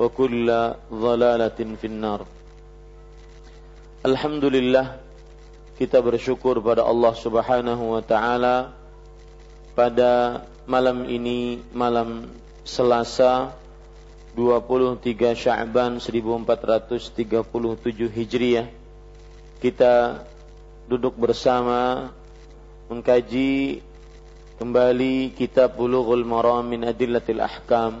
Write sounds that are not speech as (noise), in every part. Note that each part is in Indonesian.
وكل ضلالة في النار Alhamdulillah kita bersyukur pada Allah Subhanahu wa taala pada malam ini malam Selasa 23 Sya'ban 1437 Hijriah kita duduk bersama mengkaji kembali kitab Bulughul Maram min Adillatil Ahkam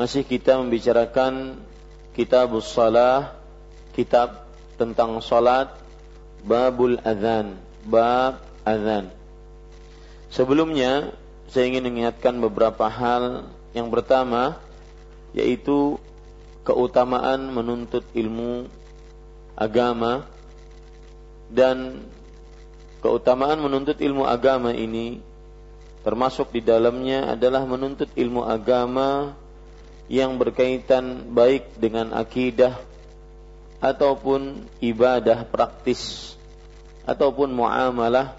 masih kita membicarakan kitab salah, kitab tentang salat, babul adzan, bab adzan. Sebelumnya saya ingin mengingatkan beberapa hal. Yang pertama yaitu keutamaan menuntut ilmu agama dan keutamaan menuntut ilmu agama ini termasuk di dalamnya adalah menuntut ilmu agama yang berkaitan baik dengan akidah ataupun ibadah praktis ataupun muamalah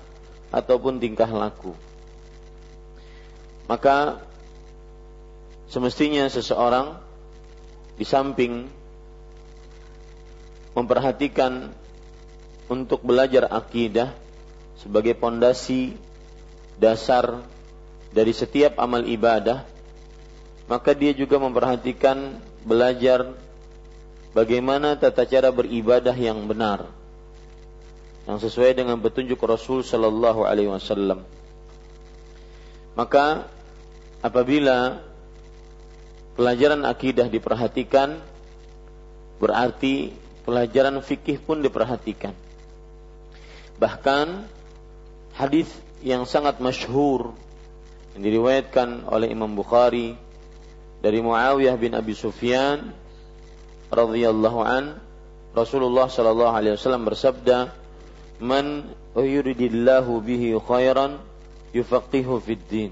ataupun tingkah laku. Maka semestinya seseorang di samping memperhatikan untuk belajar akidah sebagai pondasi dasar dari setiap amal ibadah maka dia juga memperhatikan belajar bagaimana tata cara beribadah yang benar yang sesuai dengan petunjuk Rasul sallallahu alaihi wasallam. Maka apabila pelajaran akidah diperhatikan berarti pelajaran fikih pun diperhatikan. Bahkan hadis yang sangat masyhur yang diriwayatkan oleh Imam Bukhari dari Muawiyah bin Abi Sufyan radhiyallahu an Rasulullah sallallahu alaihi wasallam bersabda man yuridillahu bihi khairan yufaqihu fid din.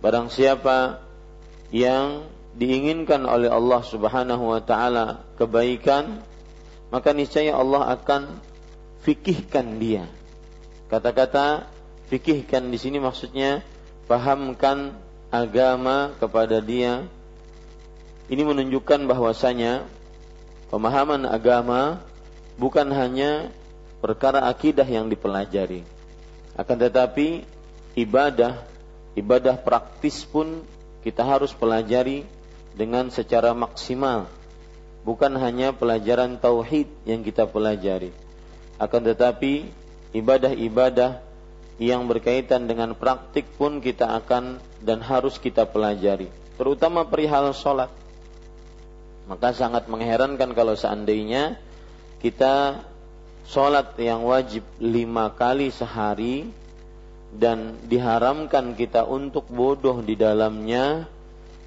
Barang siapa yang diinginkan oleh Allah Subhanahu wa taala kebaikan, maka niscaya Allah akan fikihkan dia. Kata-kata fikihkan di sini maksudnya pahamkan agama kepada dia. Ini menunjukkan bahwasanya pemahaman agama bukan hanya perkara akidah yang dipelajari. Akan tetapi ibadah, ibadah praktis pun kita harus pelajari dengan secara maksimal. Bukan hanya pelajaran tauhid yang kita pelajari. Akan tetapi ibadah-ibadah yang berkaitan dengan praktik pun kita akan dan harus kita pelajari. Terutama perihal sholat. Maka sangat mengherankan kalau seandainya kita sholat yang wajib lima kali sehari dan diharamkan kita untuk bodoh di dalamnya,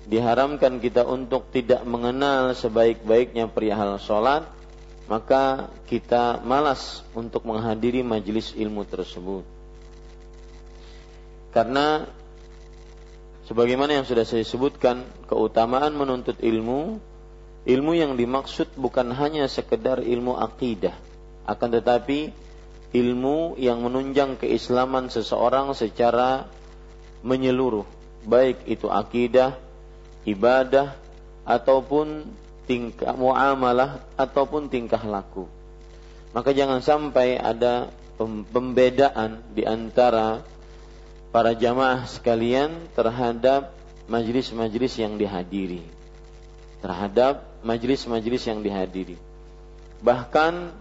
diharamkan kita untuk tidak mengenal sebaik-baiknya perihal sholat, maka kita malas untuk menghadiri majelis ilmu tersebut. Karena sebagaimana yang sudah saya sebutkan, keutamaan menuntut ilmu, ilmu yang dimaksud bukan hanya sekedar ilmu akidah, akan tetapi ilmu yang menunjang keislaman seseorang secara menyeluruh, baik itu akidah, ibadah ataupun tingkah muamalah ataupun tingkah laku. Maka jangan sampai ada pembedaan di antara para jamaah sekalian terhadap majlis-majlis yang dihadiri. Terhadap majlis-majlis yang dihadiri. Bahkan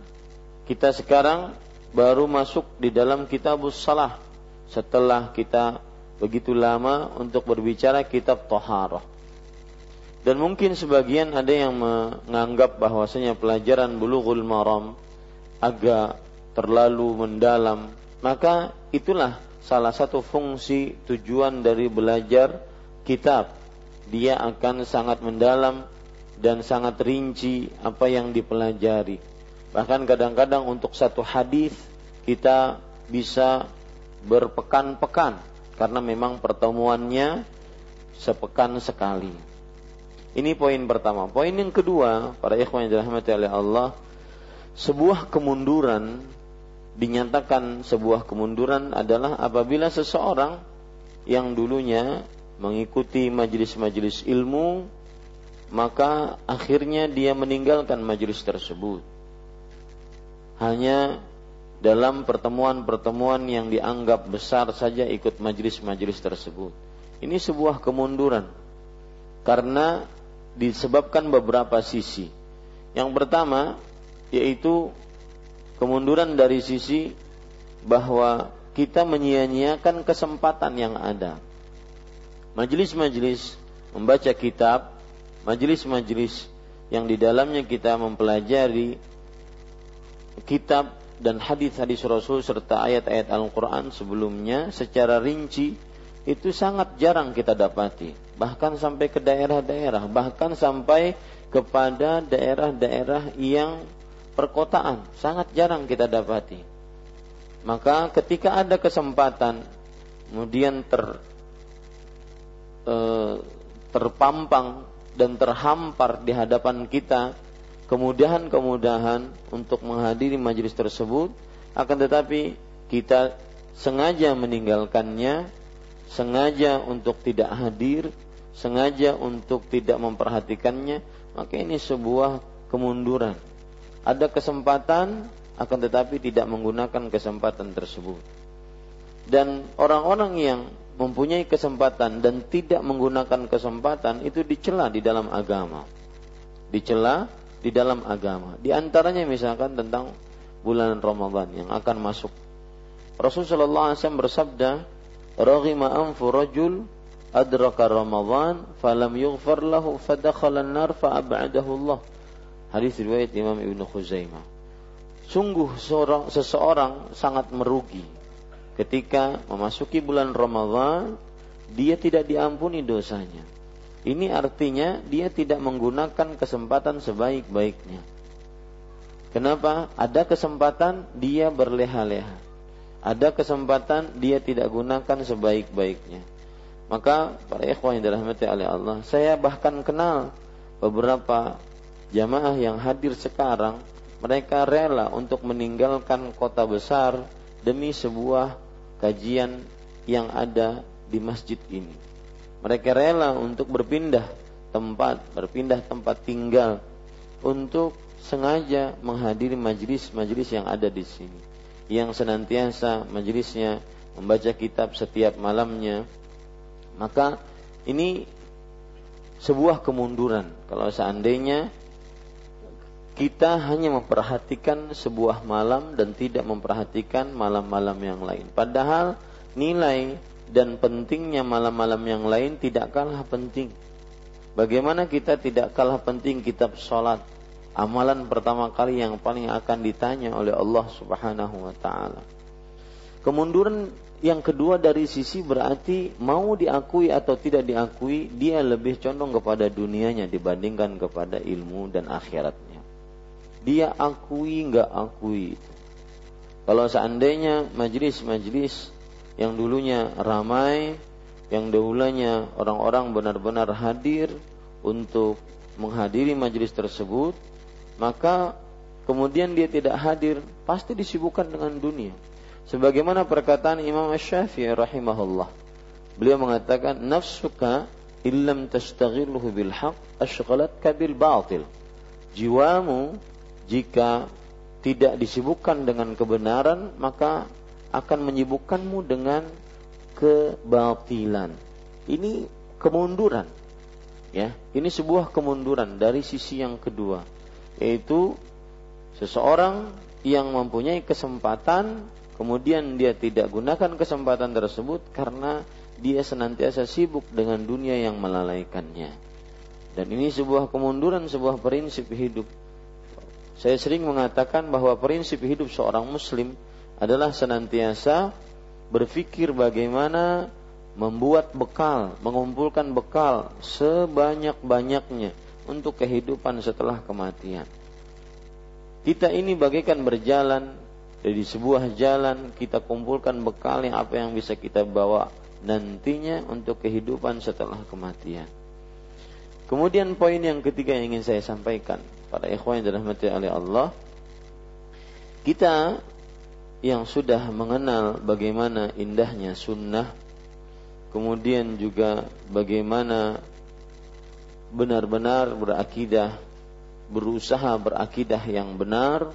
kita sekarang baru masuk di dalam kitabus salah setelah kita begitu lama untuk berbicara kitab toharoh. Dan mungkin sebagian ada yang menganggap bahwasanya pelajaran bulughul maram agak terlalu mendalam. Maka itulah salah satu fungsi tujuan dari belajar kitab. Dia akan sangat mendalam dan sangat rinci apa yang dipelajari Bahkan kadang-kadang untuk satu hadis kita bisa berpekan-pekan karena memang pertemuannya sepekan sekali. Ini poin pertama. Poin yang kedua, para ikhwan yang dirahmati oleh Allah, sebuah kemunduran dinyatakan sebuah kemunduran adalah apabila seseorang yang dulunya mengikuti majelis-majelis ilmu maka akhirnya dia meninggalkan majelis tersebut hanya dalam pertemuan-pertemuan yang dianggap besar saja ikut majelis-majelis tersebut. Ini sebuah kemunduran karena disebabkan beberapa sisi. Yang pertama yaitu kemunduran dari sisi bahwa kita menyia-nyiakan kesempatan yang ada. Majelis-majelis membaca kitab, majelis-majelis yang di dalamnya kita mempelajari kitab dan hadis-hadis Rasul serta ayat-ayat Al-Quran sebelumnya secara rinci itu sangat jarang kita dapati. Bahkan sampai ke daerah-daerah, bahkan sampai kepada daerah-daerah yang perkotaan, sangat jarang kita dapati. Maka ketika ada kesempatan, kemudian ter eh, terpampang dan terhampar di hadapan kita kemudahan-kemudahan untuk menghadiri majelis tersebut akan tetapi kita sengaja meninggalkannya sengaja untuk tidak hadir sengaja untuk tidak memperhatikannya maka ini sebuah kemunduran ada kesempatan akan tetapi tidak menggunakan kesempatan tersebut dan orang-orang yang mempunyai kesempatan dan tidak menggunakan kesempatan itu dicela di dalam agama dicela di dalam agama. Di antaranya misalkan tentang bulan Ramadan yang akan masuk. Rasulullah SAW bersabda, "Raghima anfu rajul adraka Ramadan falam yughfar lahu fadakhala an-nar fa'ab'adahu Allah." Hadis riwayat Imam Ibnu Khuzaimah. Sungguh seorang, seseorang sangat merugi ketika memasuki bulan Ramadan dia tidak diampuni dosanya ini artinya dia tidak menggunakan kesempatan sebaik-baiknya. Kenapa? Ada kesempatan dia berleha-leha. Ada kesempatan dia tidak gunakan sebaik-baiknya. Maka para ikhwan yang dirahmati oleh Allah, saya bahkan kenal beberapa jamaah yang hadir sekarang, mereka rela untuk meninggalkan kota besar demi sebuah kajian yang ada di masjid ini. Mereka rela untuk berpindah tempat, berpindah tempat tinggal untuk sengaja menghadiri majelis-majelis yang ada di sini. Yang senantiasa majelisnya membaca kitab setiap malamnya. Maka ini sebuah kemunduran kalau seandainya kita hanya memperhatikan sebuah malam dan tidak memperhatikan malam-malam yang lain. Padahal nilai dan pentingnya malam-malam yang lain tidak kalah penting. Bagaimana kita tidak kalah penting kitab sholat amalan pertama kali yang paling akan ditanya oleh Allah Subhanahu wa taala. Kemunduran yang kedua dari sisi berarti mau diakui atau tidak diakui dia lebih condong kepada dunianya dibandingkan kepada ilmu dan akhiratnya. Dia akui nggak akui. Kalau seandainya majelis-majelis yang dulunya ramai, yang dahulunya orang-orang benar-benar hadir untuk menghadiri majelis tersebut, maka kemudian dia tidak hadir, pasti disibukkan dengan dunia. Sebagaimana perkataan Imam Syafi'i rahimahullah. Beliau mengatakan nafsuka illam tashtaghiluhu bil haqq ashghalatka bil batil. Jiwamu jika tidak disibukkan dengan kebenaran maka akan menyibukkanmu dengan kebatilan. Ini kemunduran. Ya, ini sebuah kemunduran dari sisi yang kedua yaitu seseorang yang mempunyai kesempatan kemudian dia tidak gunakan kesempatan tersebut karena dia senantiasa sibuk dengan dunia yang melalaikannya. Dan ini sebuah kemunduran, sebuah prinsip hidup. Saya sering mengatakan bahwa prinsip hidup seorang muslim adalah senantiasa berpikir bagaimana membuat bekal, mengumpulkan bekal sebanyak-banyaknya untuk kehidupan setelah kematian. Kita ini bagaikan berjalan dari sebuah jalan kita kumpulkan bekal yang apa yang bisa kita bawa nantinya untuk kehidupan setelah kematian. Kemudian poin yang ketiga yang ingin saya sampaikan pada ikhwan yang dirahmati oleh Allah, kita yang sudah mengenal bagaimana indahnya sunnah, kemudian juga bagaimana benar-benar berakidah, berusaha berakidah yang benar,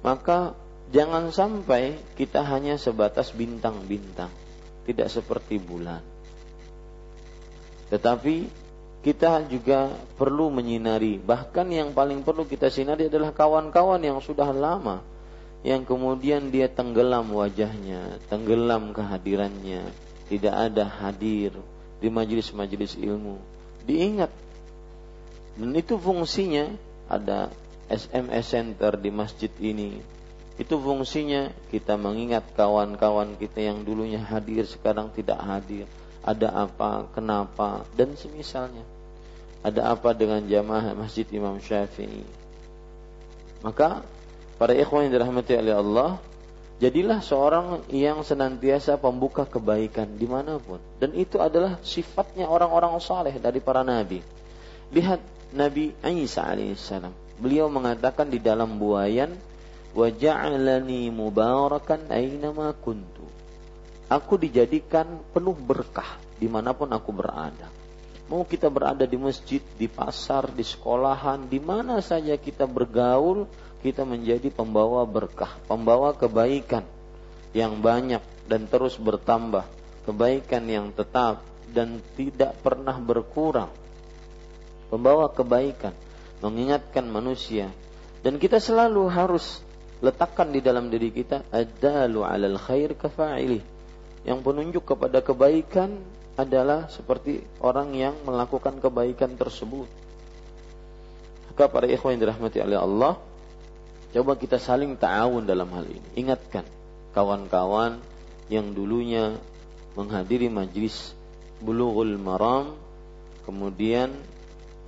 maka jangan sampai kita hanya sebatas bintang-bintang, tidak seperti bulan. Tetapi kita juga perlu menyinari, bahkan yang paling perlu kita sinari adalah kawan-kawan yang sudah lama, yang kemudian dia tenggelam wajahnya, tenggelam kehadirannya, tidak ada hadir di majelis-majelis ilmu. Diingat dan itu fungsinya ada SMS center di masjid ini. Itu fungsinya kita mengingat kawan-kawan kita yang dulunya hadir sekarang tidak hadir. Ada apa, kenapa, dan semisalnya. Ada apa dengan jamaah Masjid Imam Syafi'i. Maka para ikhwan yang dirahmati oleh Allah, jadilah seorang yang senantiasa pembuka kebaikan di mana pun. Dan itu adalah sifatnya orang-orang saleh dari para nabi. Lihat Nabi Isa alaihissalam. Beliau mengatakan di dalam buayan, "Waja'alani mubarakan aynama kuntu." Aku dijadikan penuh berkah di mana pun aku berada. Mau kita berada di masjid, di pasar, di sekolahan, di mana saja kita bergaul, kita menjadi pembawa berkah, pembawa kebaikan yang banyak dan terus bertambah, kebaikan yang tetap dan tidak pernah berkurang pembawa kebaikan, mengingatkan manusia. Dan kita selalu harus letakkan di dalam diri kita adalu alal khair kafa'ili. Yang penunjuk kepada kebaikan adalah seperti orang yang melakukan kebaikan tersebut. Maka para ikhwan yang dirahmati oleh Allah, coba kita saling ta'awun dalam hal ini. Ingatkan kawan-kawan yang dulunya menghadiri majlis bulughul maram, kemudian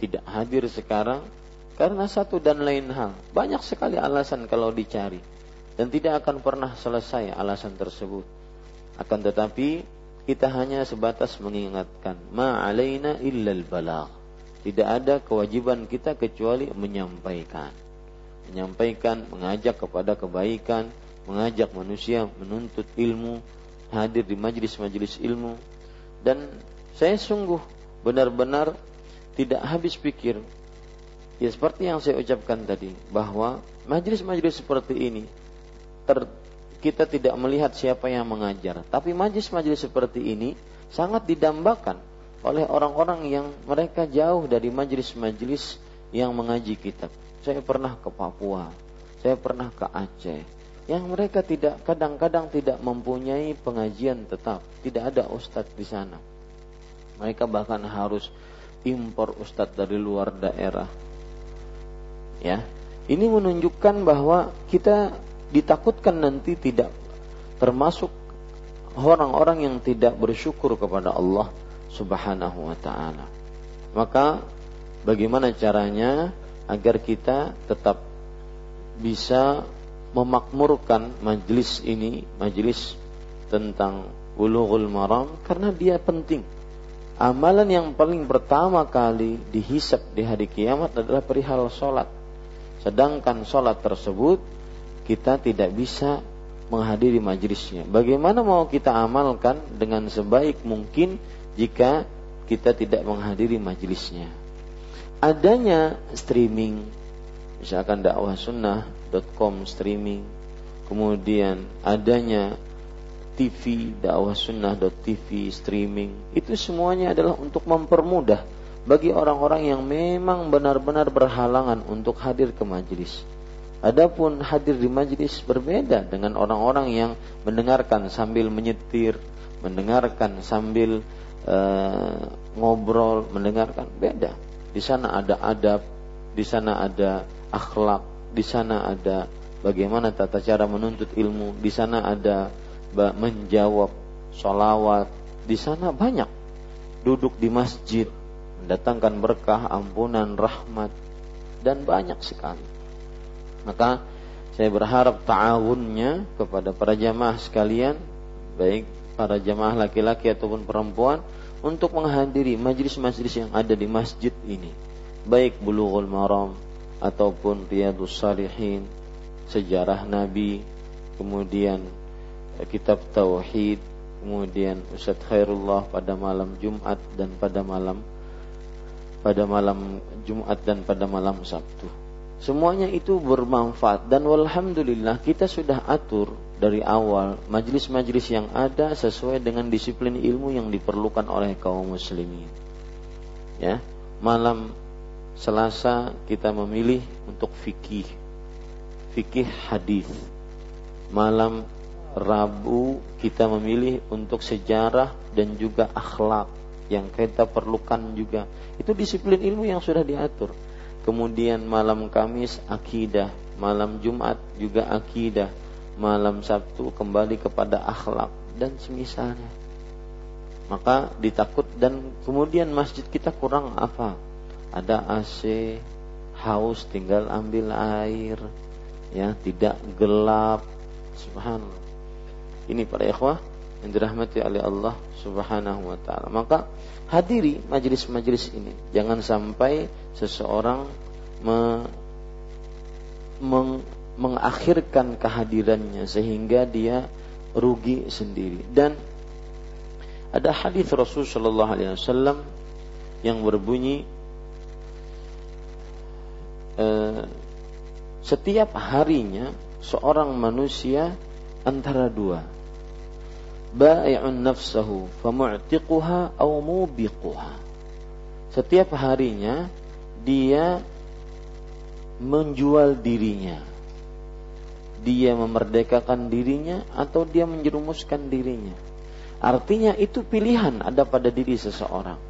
tidak hadir sekarang karena satu dan lain hal. Banyak sekali alasan kalau dicari. dan tidak akan pernah selesai alasan tersebut. Akan tetapi kita hanya sebatas mengingatkan ma alaina illal balagh. Tidak ada kewajiban kita kecuali menyampaikan. Menyampaikan, mengajak kepada kebaikan, mengajak manusia menuntut ilmu, hadir di majlis-majlis ilmu. Dan saya sungguh benar-benar tidak habis pikir ya seperti yang saya ucapkan tadi bahwa majlis-majlis seperti ini ter, kita tidak melihat siapa yang mengajar. Tapi majlis-majlis seperti ini sangat didambakan oleh orang-orang yang mereka jauh dari majlis-majlis yang mengaji kitab. Saya pernah ke Papua, saya pernah ke Aceh, yang mereka tidak kadang-kadang tidak mempunyai pengajian tetap, tidak ada ustadz di sana. Mereka bahkan harus impor ustadz dari luar daerah. Ya, ini menunjukkan bahwa kita ditakutkan nanti tidak termasuk orang-orang yang tidak bersyukur kepada Allah Subhanahu wa taala. Maka bagaimana caranya agar kita tetap bisa memakmurkan majlis ini, majlis tentang Bulughul Maram karena dia penting. Amalan yang paling pertama kali dihisap di hari kiamat adalah perihal solat. Sedangkan solat tersebut kita tidak bisa menghadiri majlisnya. Bagaimana mau kita amalkan dengan sebaik mungkin jika kita tidak menghadiri majlisnya? Adanya streaming, misalkan dakwah sunnah.com streaming, kemudian adanya TV dakwah sunnah.tv streaming, itu semuanya adalah untuk mempermudah bagi orang-orang yang memang benar-benar berhalangan untuk hadir ke majlis. Adapun hadir di majlis berbeda dengan orang-orang yang mendengarkan sambil menyetir, mendengarkan sambil uh, ngobrol, mendengarkan beda. Di sana ada adab, di sana ada akhlak, di sana ada bagaimana tata cara menuntut ilmu, di sana ada menjawab solawat, di sana banyak duduk di masjid, mendatangkan berkah, ampunan, rahmat, dan banyak sekali. Maka saya berharap ta'awunnya kepada para jamaah sekalian, baik para jamaah laki-laki ataupun perempuan, untuk menghadiri majlis-majlis yang ada di masjid ini. Baik Bulughul Maram ataupun Riyadus Salihin, sejarah Nabi, kemudian kitab Tauhid, kemudian Ustaz Khairullah pada malam Jumat dan pada malam pada malam Jumat dan pada malam Sabtu. Semuanya itu bermanfaat dan walhamdulillah kita sudah atur dari awal majlis-majlis yang ada sesuai dengan disiplin ilmu yang diperlukan oleh kaum muslimin. Ya, malam Selasa kita memilih untuk fikih, fikih hadis. Malam Rabu kita memilih untuk sejarah dan juga akhlak yang kita perlukan juga. Itu disiplin ilmu yang sudah diatur kemudian malam Kamis akidah, malam Jumat juga akidah, malam Sabtu kembali kepada akhlak dan semisalnya. Maka ditakut dan kemudian masjid kita kurang apa? Ada AC, haus tinggal ambil air, ya tidak gelap. Subhanallah. Ini para ikhwah yang dirahmati oleh Allah Subhanahu wa taala. Maka hadiri majelis-majelis ini. Jangan sampai seseorang me, meng, mengakhirkan kehadirannya sehingga dia rugi sendiri. Dan ada hadis Rasul Shallallahu Alaihi Wasallam yang berbunyi eh, setiap harinya seorang manusia antara dua ba'i'un nafsahu famu'tiquha aw mubiquha. Setiap harinya dia menjual dirinya. Dia memerdekakan dirinya atau dia menjerumuskan dirinya. Artinya itu pilihan ada pada diri seseorang.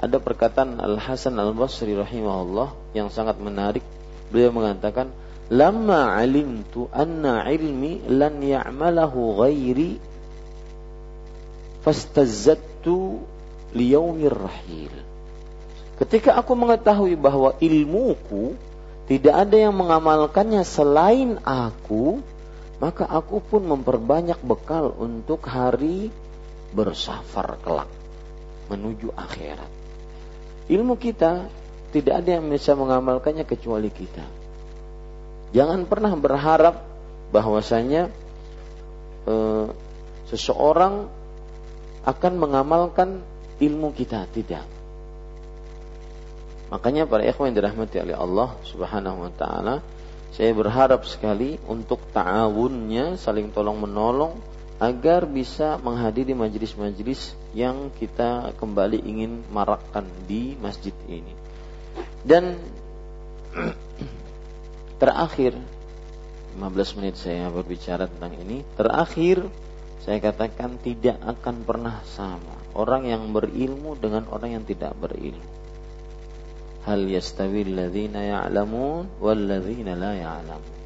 Ada perkataan Al Hasan Al Basri rahimahullah yang sangat menarik. Beliau mengatakan, "Lama alimtu anna ilmi lan ya'malahu ghairi fastazzattu liyaumir rahil. Ketika aku mengetahui bahwa ilmuku tidak ada yang mengamalkannya selain aku, maka aku pun memperbanyak bekal untuk hari bersafar kelak menuju akhirat. Ilmu kita tidak ada yang bisa mengamalkannya kecuali kita. Jangan pernah berharap bahwasanya eh, seseorang akan mengamalkan ilmu kita tidak. Makanya para ikhwan yang dirahmati oleh Allah Subhanahu wa taala, saya berharap sekali untuk ta'awunnya saling tolong menolong agar bisa menghadiri majelis-majelis yang kita kembali ingin marakkan di masjid ini. Dan (clears throat) terakhir 15 menit saya berbicara tentang ini, terakhir saya katakan tidak akan pernah sama. Orang yang berilmu dengan orang yang tidak berilmu. Hal yastawi alladhina ya'lamun walladzina la ya'lamun.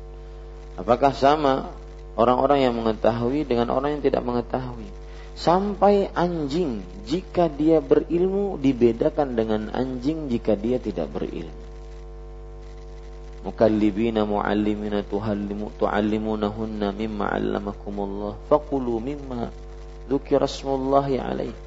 Apakah sama orang-orang yang mengetahui dengan orang yang tidak mengetahui? Sampai anjing jika dia berilmu dibedakan dengan anjing jika dia tidak berilmu mukallibina muallimina tuhallimu tuallimunahunna mimma 'allamakumullah faqulu mimma dzukira smullahi alaihi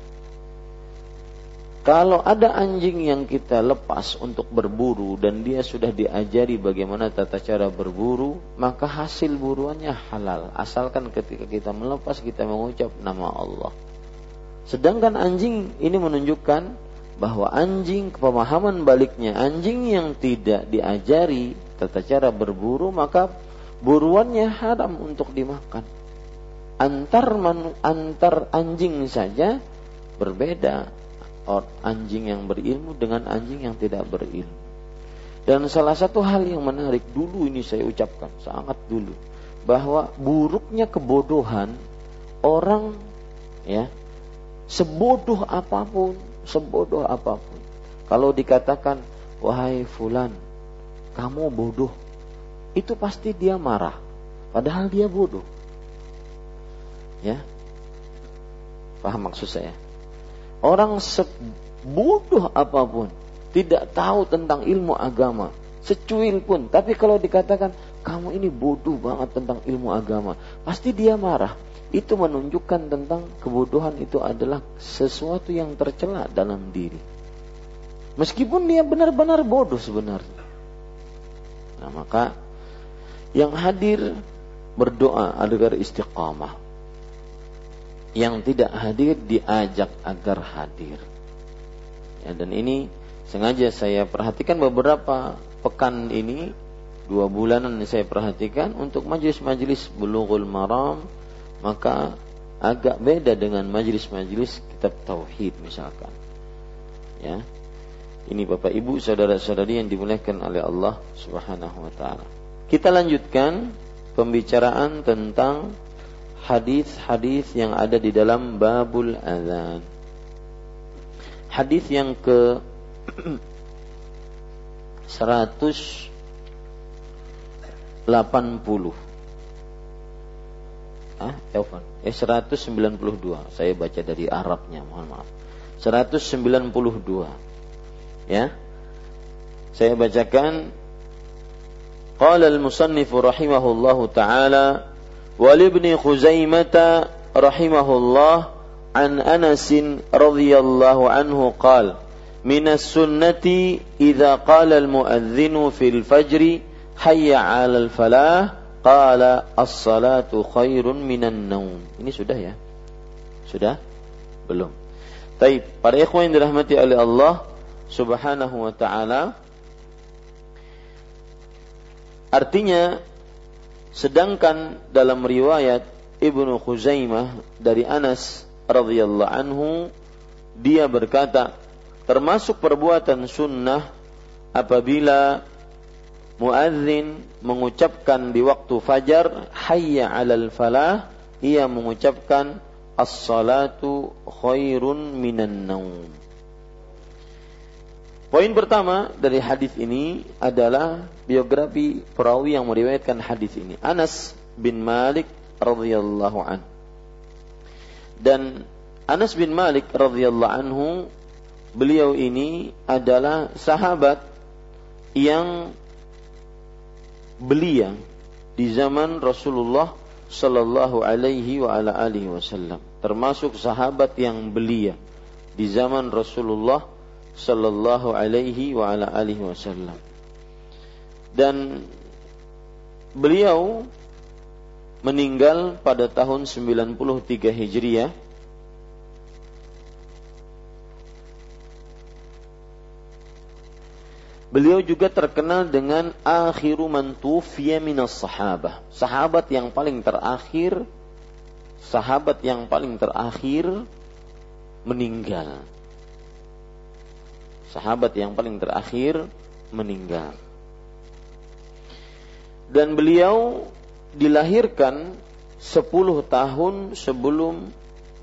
kalau ada anjing yang kita lepas untuk berburu dan dia sudah diajari bagaimana tata cara berburu, maka hasil buruannya halal. Asalkan ketika kita melepas kita mengucap nama Allah. Sedangkan anjing ini menunjukkan bahwa anjing pemahaman baliknya anjing yang tidak diajari tata cara berburu maka buruannya haram untuk dimakan. Antar manu, antar anjing saja berbeda anjing yang berilmu dengan anjing yang tidak berilmu. Dan salah satu hal yang menarik dulu ini saya ucapkan sangat dulu bahwa buruknya kebodohan orang ya sebodoh apa pun, sebodoh apa pun. Kalau dikatakan wahai fulan, kamu bodoh, itu pasti dia marah. Padahal dia bodoh. Ya. Paham maksud saya? Orang sebodoh apa pun, tidak tahu tentang ilmu agama, secuil pun. Tapi kalau dikatakan kamu ini bodoh banget tentang ilmu agama, pasti dia marah. Itu menunjukkan tentang kebodohan itu adalah sesuatu yang tercela dalam diri. Meskipun dia benar-benar bodoh sebenarnya. Nah, maka yang hadir berdoa agar istiqamah yang tidak hadir diajak agar hadir. Ya, dan ini sengaja saya perhatikan beberapa pekan ini dua bulanan saya perhatikan untuk majelis-majelis bulughul maram maka agak beda dengan majelis-majelis kitab tauhid misalkan. Ya. Ini Bapak Ibu saudara-saudari yang dimuliakan oleh Allah Subhanahu wa taala. Kita lanjutkan pembicaraan tentang hadis-hadis yang ada di dalam babul azan. Hadis yang ke (clears throat) 180. Ah, Taufan. Eh 192. Saya baca dari Arabnya, mohon maaf. 192. Ya. Saya bacakan Qala al-musannif rahimahullahu taala خزيمة رحمه الله عن أنس رضي الله عنه قال من السنة إذا قال المؤذن في الفجر حي على الفلاح قال الصلاة خير من النوم ini sudah ya sudah belum Taib para ikhwan yang dirahmati oleh Allah subhanahu wa ta'ala. Artinya Sedangkan dalam riwayat Ibnu Khuzaimah dari Anas radhiyallahu anhu dia berkata termasuk perbuatan sunnah apabila muadzin mengucapkan di waktu fajar hayya 'alal falah ia mengucapkan as-salatu khairun minan naum Poin pertama dari hadis ini adalah biografi perawi yang meriwayatkan hadis ini. Anas bin Malik radhiyallahu an. Dan Anas bin Malik radhiyallahu anhu beliau ini adalah sahabat yang belia di zaman Rasulullah sallallahu alaihi wa ala alihi wasallam termasuk sahabat yang belia di zaman Rasulullah sallallahu alaihi wa ala alihi wasallam dan beliau meninggal pada tahun 93 Hijriah Beliau juga terkenal dengan akhiru man tufiya minas sahabah. Sahabat yang paling terakhir, sahabat yang paling terakhir meninggal. Sahabat yang paling terakhir meninggal. Dan beliau dilahirkan 10 tahun sebelum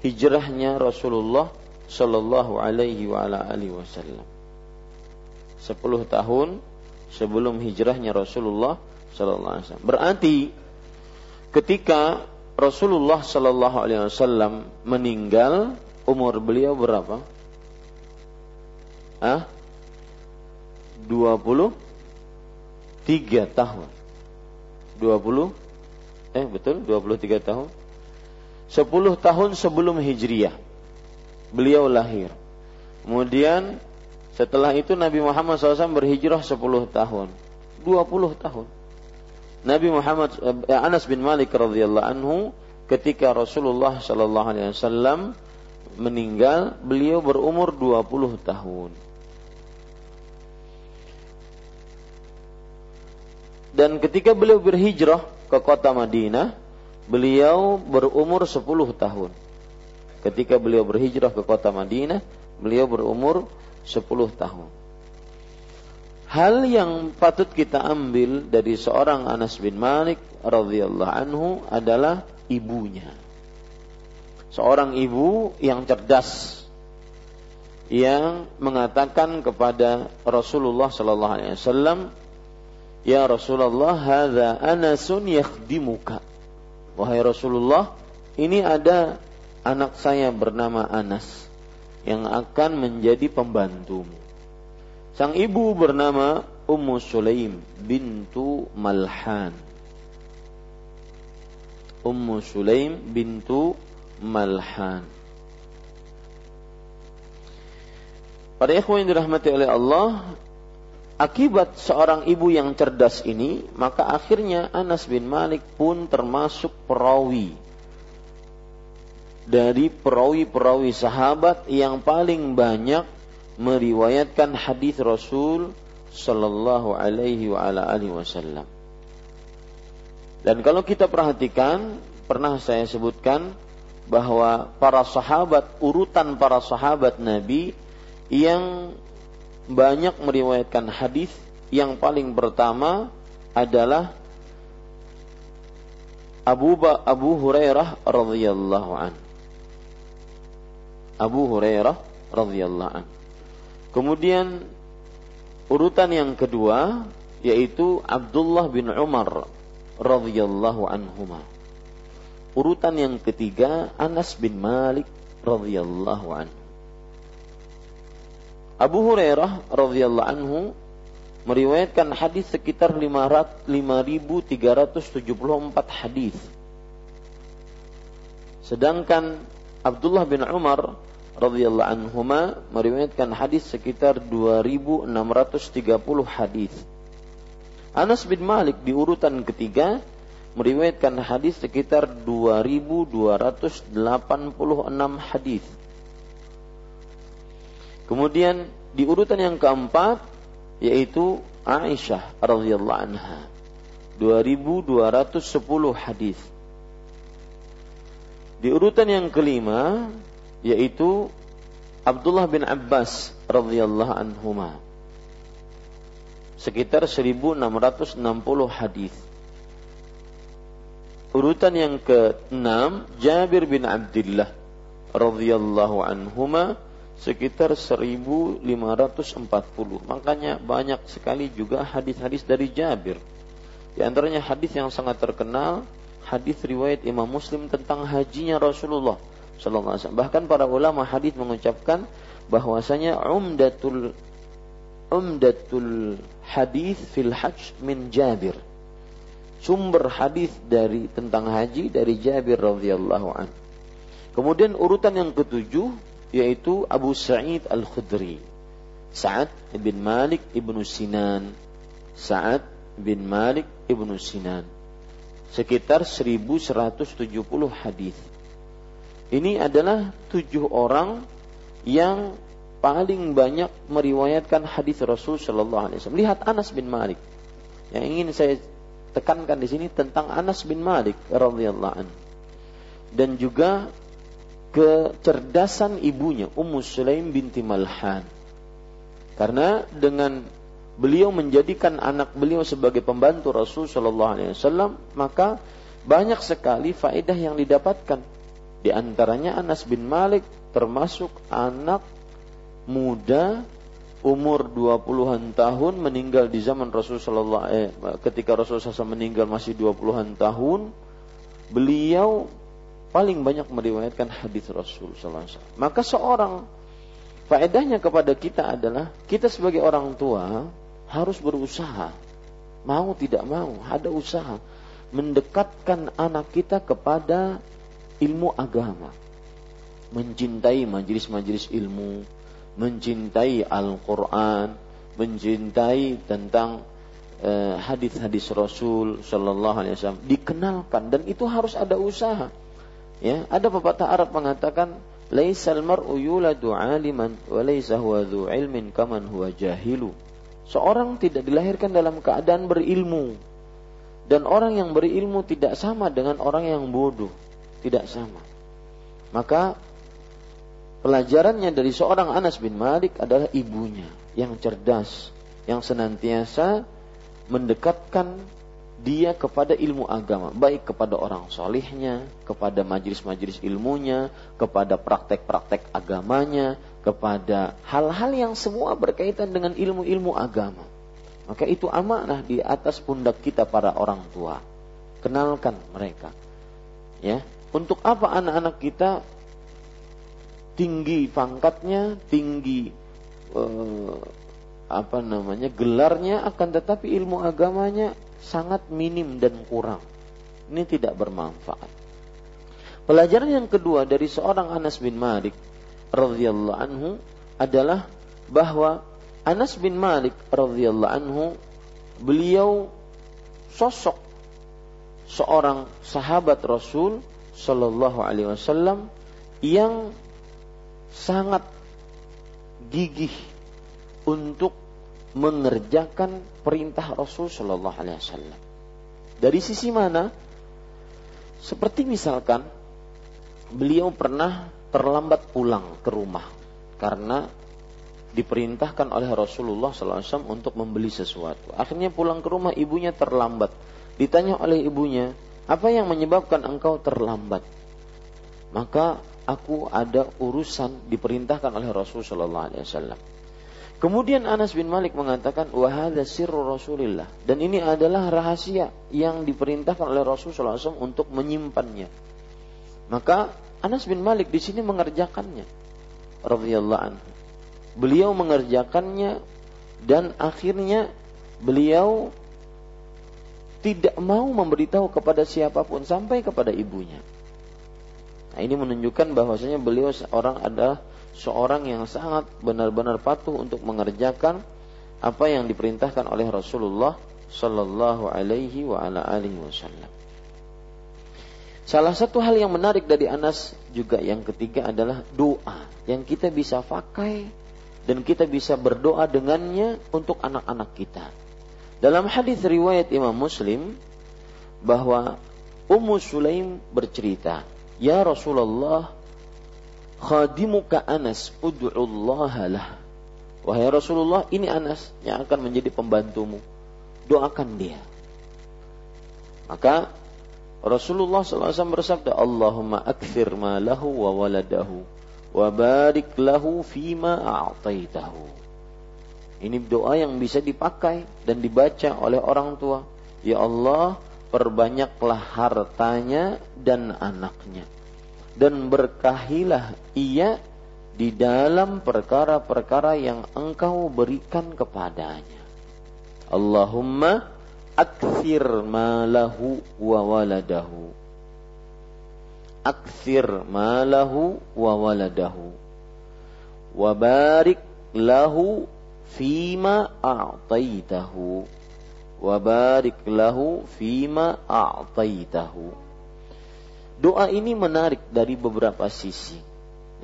hijrahnya Rasulullah Shallallahu alaihi wa ala alihi wasallam. 10 tahun sebelum hijrahnya Rasulullah sallallahu alaihi wasallam. Berarti ketika Rasulullah sallallahu alaihi wasallam meninggal, umur beliau berapa? Ah? 23 tahun. 20 eh betul 23 tahun. 10 tahun sebelum Hijriah beliau lahir. Kemudian setelah itu Nabi Muhammad SAW berhijrah 10 tahun. 20 tahun. Nabi Muhammad eh, Anas bin Malik radhiyallahu anhu ketika Rasulullah sallallahu alaihi wasallam meninggal, beliau berumur 20 tahun. Dan ketika beliau berhijrah ke kota Madinah, beliau berumur 10 tahun. Ketika beliau berhijrah ke kota Madinah, beliau berumur 10 tahun. Hal yang patut kita ambil dari seorang Anas bin Malik radhiyallahu anhu adalah ibunya. Seorang ibu yang cerdas yang mengatakan kepada Rasulullah sallallahu alaihi wasallam, "Ya Rasulullah, hadza Anasun yakhdimuka." Wahai Rasulullah, ini ada anak saya bernama Anas yang akan menjadi pembantumu. Sang ibu bernama Ummu Sulaim bintu Malhan. Ummu Sulaim bintu Malhan. Para ikhwan yang dirahmati oleh Allah, akibat seorang ibu yang cerdas ini, maka akhirnya Anas bin Malik pun termasuk perawi dari perawi-perawi sahabat yang paling banyak meriwayatkan hadis Rasul sallallahu alaihi wa ala alihi wasallam. Dan kalau kita perhatikan, pernah saya sebutkan bahwa para sahabat, urutan para sahabat Nabi yang banyak meriwayatkan hadis yang paling pertama adalah Abu ba Abu Hurairah radhiyallahu an. Abu Hurairah radhiyallahu an. Kemudian urutan yang kedua yaitu Abdullah bin Umar radhiyallahu anhuma. Urutan yang ketiga Anas bin Malik radhiyallahu anhu. Abu Hurairah radhiyallahu anhu meriwayatkan hadis sekitar 5374 hadis. Sedangkan Abdullah bin Umar radhiyallahu anhuma meriwayatkan hadis sekitar 2630 hadis. Anas bin Malik di urutan ketiga meriwayatkan hadis sekitar 2286 hadis. Kemudian di urutan yang keempat yaitu Aisyah radhiyallahu anha 2210 hadis. Di urutan yang kelima yaitu Abdullah bin Abbas radhiyallahu anhuma sekitar 1660 hadis. Urutan yang ke-6 Jabir bin Abdullah radhiyallahu anhuma sekitar 1540. Makanya banyak sekali juga hadis-hadis dari Jabir. Di antaranya hadis yang sangat terkenal hadis riwayat Imam Muslim tentang hajinya Rasulullah sallallahu alaihi wasallam. Bahkan para ulama hadis mengucapkan bahwasanya umdatul umdatul hadis fil hajj min Jabir. sumber hadis dari tentang haji dari Jabir radhiyallahu an. Kemudian urutan yang ketujuh yaitu Abu Sa'id Al-Khudri. Sa'ad bin Malik ibnu Sinan. Sa'ad bin Malik ibnu Sinan. Sekitar 1170 hadis. Ini adalah tujuh orang yang paling banyak meriwayatkan hadis Rasul Shallallahu Alaihi Wasallam. Lihat Anas bin Malik. Yang ingin saya tekankan di sini tentang Anas bin Malik radhiyallahu anhu. Dan juga kecerdasan ibunya Ummu Sulaim binti Malhan. Karena dengan beliau menjadikan anak beliau sebagai pembantu Rasul Shallallahu Alaihi Wasallam, maka banyak sekali faedah yang didapatkan. Di antaranya Anas bin Malik termasuk anak muda umur 20-an tahun meninggal di zaman Rasulullah eh, ketika Rasulullah SAW meninggal masih 20-an tahun beliau paling banyak meriwayatkan hadis Rasul SAW. Maka seorang faedahnya kepada kita adalah kita sebagai orang tua harus berusaha mau tidak mau ada usaha mendekatkan anak kita kepada ilmu agama mencintai majelis-majelis ilmu mencintai Al-Quran, mencintai tentang uh, hadis-hadis Rasul Shallallahu Alaihi Wasallam dikenalkan dan itu harus ada usaha. Ya, ada pepatah Arab mengatakan, "Laisal mar'u yuladu 'aliman wa laisa huwa dhu ilmin kaman huwa jahilu." Seorang tidak dilahirkan dalam keadaan berilmu dan orang yang berilmu tidak sama dengan orang yang bodoh, tidak sama. Maka Pelajarannya dari seorang Anas bin Malik adalah ibunya yang cerdas, yang senantiasa mendekatkan dia kepada ilmu agama, baik kepada orang solihnya, kepada majelis-majelis ilmunya, kepada praktek-praktek agamanya, kepada hal-hal yang semua berkaitan dengan ilmu-ilmu agama. Maka itu amanah di atas pundak kita para orang tua. Kenalkan mereka. Ya, untuk apa anak-anak kita tinggi pangkatnya, tinggi eh, apa namanya gelarnya, akan tetapi ilmu agamanya sangat minim dan kurang. Ini tidak bermanfaat. Pelajaran yang kedua dari seorang Anas bin Malik radhiyallahu anhu adalah bahwa Anas bin Malik radhiyallahu anhu beliau sosok seorang sahabat Rasul Shallallahu alaihi wasallam yang sangat gigih untuk mengerjakan perintah Rasul Shallallahu Alaihi Wasallam. Dari sisi mana? Seperti misalkan beliau pernah terlambat pulang ke rumah karena diperintahkan oleh Rasulullah SAW untuk membeli sesuatu. Akhirnya pulang ke rumah ibunya terlambat. Ditanya oleh ibunya, apa yang menyebabkan engkau terlambat? Maka aku ada urusan diperintahkan oleh Rasul Shallallahu Alaihi Wasallam. Kemudian Anas bin Malik mengatakan wahada sirru Rasulillah dan ini adalah rahasia yang diperintahkan oleh Rasul Wasallam untuk menyimpannya. Maka Anas bin Malik di sini mengerjakannya, radhiyallahu anhu. Beliau mengerjakannya dan akhirnya beliau tidak mau memberitahu kepada siapa pun sampai kepada ibunya. Nah, ini menunjukkan bahwasanya beliau seorang adalah seorang yang sangat benar-benar patuh untuk mengerjakan apa yang diperintahkan oleh Rasulullah Sallallahu Alaihi wa ala alihi Wasallam. Salah satu hal yang menarik dari Anas juga yang ketiga adalah doa yang kita bisa pakai dan kita bisa berdoa dengannya untuk anak-anak kita. Dalam hadis riwayat Imam Muslim bahwa Ummu Sulaim bercerita, Ya Rasulullah, khadimuka Anas, ud'ullaha lah. Wahai Rasulullah, ini Anas yang akan menjadi pembantumu. Doakan dia. Maka Rasulullah SAW bersabda, Allahumma akfir ma lahu wa waladahu wa barik lahu fima a'taitahu. Ini doa yang bisa dipakai dan dibaca oleh orang tua. Ya Allah, perbanyaklah hartanya dan anaknya dan berkahilah ia di dalam perkara-perkara yang engkau berikan kepadanya. Allahumma akthir malahu wa waladahu. Akthir malahu wa waladahu. Wa barik lahu fima a'taitahu. Wa barik lahu fima a'taitahu Doa ini menarik dari beberapa sisi.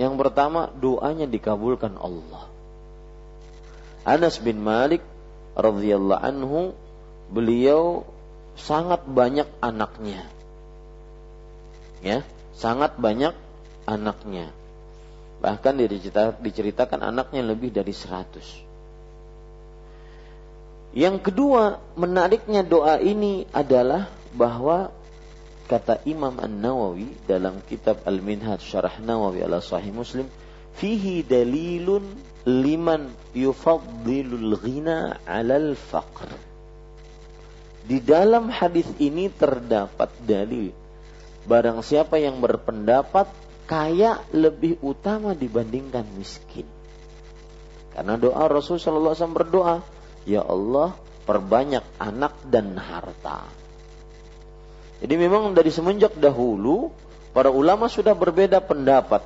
Yang pertama, doanya dikabulkan Allah. Anas bin Malik radhiyallahu anhu beliau sangat banyak anaknya. Ya, sangat banyak anaknya. Bahkan diceritakan anaknya lebih dari seratus. Yang kedua, menariknya doa ini adalah bahwa kata Imam An-Nawawi dalam kitab Al-Minhaj Syarah Nawawi ala Sahih Muslim, fihi dalilun liman yufaddilul ghina 'alal faqr. Di dalam hadis ini terdapat dalil barang siapa yang berpendapat kaya lebih utama dibandingkan miskin. Karena doa Rasul sallallahu alaihi berdoa, "Ya Allah, perbanyak anak dan harta." Jadi memang dari semenjak dahulu para ulama sudah berbeda pendapat.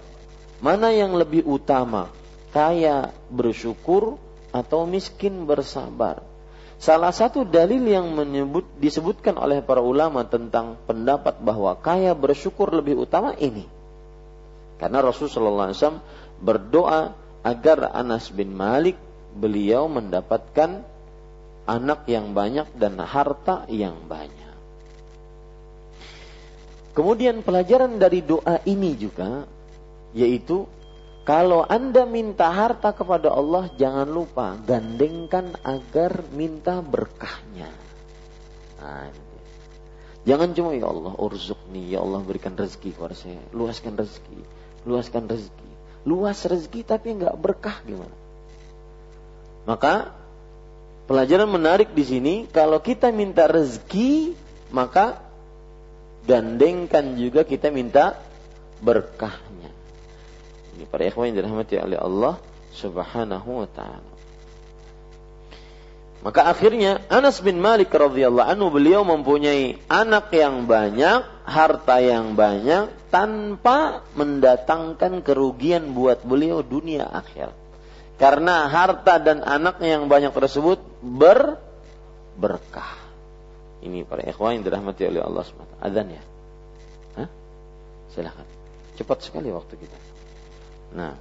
Mana yang lebih utama? Kaya bersyukur atau miskin bersabar? Salah satu dalil yang menyebut disebutkan oleh para ulama tentang pendapat bahwa kaya bersyukur lebih utama ini. Karena Rasulullah SAW berdoa agar Anas bin Malik beliau mendapatkan anak yang banyak dan harta yang banyak. Kemudian pelajaran dari doa ini juga yaitu kalau Anda minta harta kepada Allah jangan lupa gandengkan agar minta berkahnya. Nah, jangan cuma ya Allah nih ya Allah berikan rezeki kepada saya, luaskan rezeki, luaskan rezeki. Luas rezeki tapi nggak berkah gimana? Maka pelajaran menarik di sini kalau kita minta rezeki maka gandengkan juga kita minta berkahnya. Ini para ikhwan yang dirahmati oleh Allah Subhanahu wa taala. Maka akhirnya Anas bin Malik radhiyallahu anhu beliau mempunyai anak yang banyak, harta yang banyak tanpa mendatangkan kerugian buat beliau dunia akhir. Karena harta dan anak yang banyak tersebut ber berkah. Ini para ikhwan yang dirahmati oleh Allah SWT. Adhan ya? Hah? Silahkan. Cepat sekali waktu kita. Nah.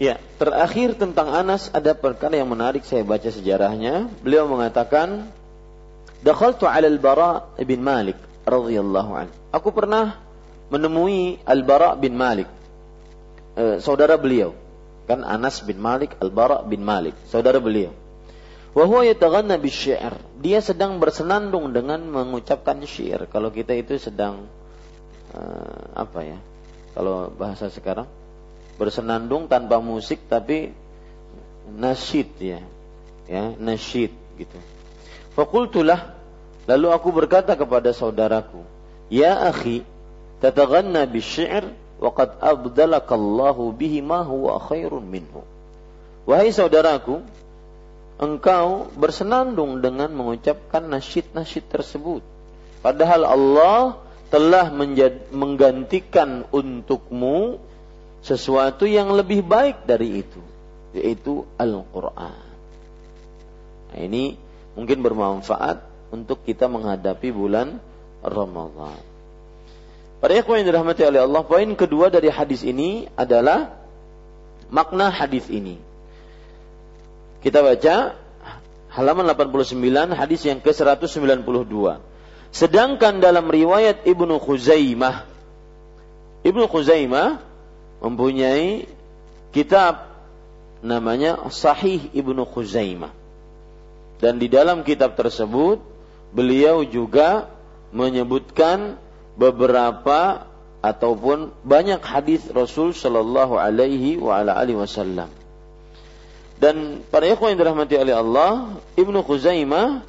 Ya, terakhir tentang Anas ada perkara yang menarik saya baca sejarahnya. Beliau mengatakan Dakhaltu 'ala al-Bara bin Malik radhiyallahu an. Aku pernah menemui Al-Bara bin Malik. Eh, saudara beliau. Kan Anas bin Malik, Al-Bara bin Malik, saudara beliau. Wa huwa yataghanna bisy'ir. Dia sedang bersenandung dengan mengucapkan syair. Kalau kita itu sedang uh, apa ya? Kalau bahasa sekarang bersenandung tanpa musik tapi nasyid ya. Ya, nasyid gitu. Fakultulah Lalu aku berkata kepada saudaraku, Ya akhi, tataghanna bisyir wa qad abdalakallahu bihi ma huwa khairun minhu. Wahai saudaraku, engkau bersenandung dengan mengucapkan nasyid-nasyid tersebut. Padahal Allah telah menggantikan untukmu sesuatu yang lebih baik dari itu, yaitu Al-Quran. Nah, ini mungkin bermanfaat untuk kita menghadapi bulan Ramadan. Pada ikhwan yang dirahmati oleh Allah, poin kedua dari hadis ini adalah makna hadis ini. Kita baca halaman 89 hadis yang ke-192. Sedangkan dalam riwayat Ibnu Khuzaimah Ibnu Khuzaimah mempunyai kitab namanya Sahih Ibnu Khuzaimah. Dan di dalam kitab tersebut beliau juga menyebutkan beberapa ataupun banyak hadis Rasul Shallallahu Alaihi wa ala Wasallam. Dan para ikhwan yang dirahmati oleh Allah, Ibnu Khuzaimah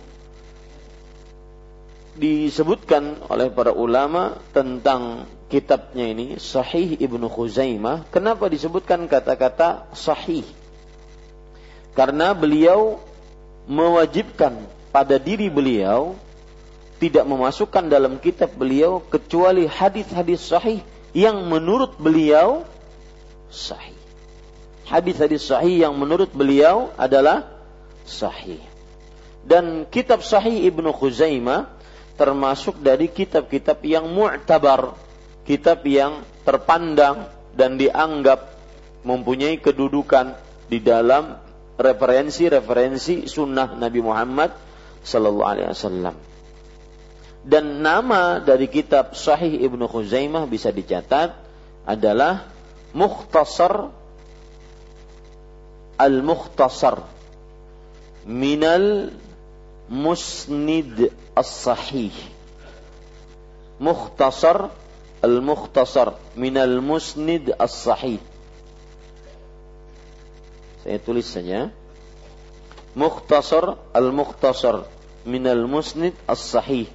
disebutkan oleh para ulama tentang kitabnya ini Sahih Ibnu Khuzaimah. Kenapa disebutkan kata-kata sahih? Karena beliau mewajibkan pada diri beliau tidak memasukkan dalam kitab beliau kecuali hadis-hadis sahih yang menurut beliau sahih. Hadis-hadis sahih yang menurut beliau adalah sahih. Dan kitab sahih Ibnu Khuzaimah termasuk dari kitab-kitab yang mu'tabar, kitab yang terpandang dan dianggap mempunyai kedudukan di dalam referensi-referensi sunnah Nabi Muhammad Sallallahu Alaihi Wasallam. Dan nama dari kitab Sahih Ibnu Khuzaimah bisa dicatat adalah Mukhtasar Al-Mukhtasar Minal Musnid As-Sahih Mukhtasar Al-Mukhtasar Minal Musnid As-Sahih Saya tulis saja Mukhtasar Al-Mukhtasar Minal Musnid As-Sahih.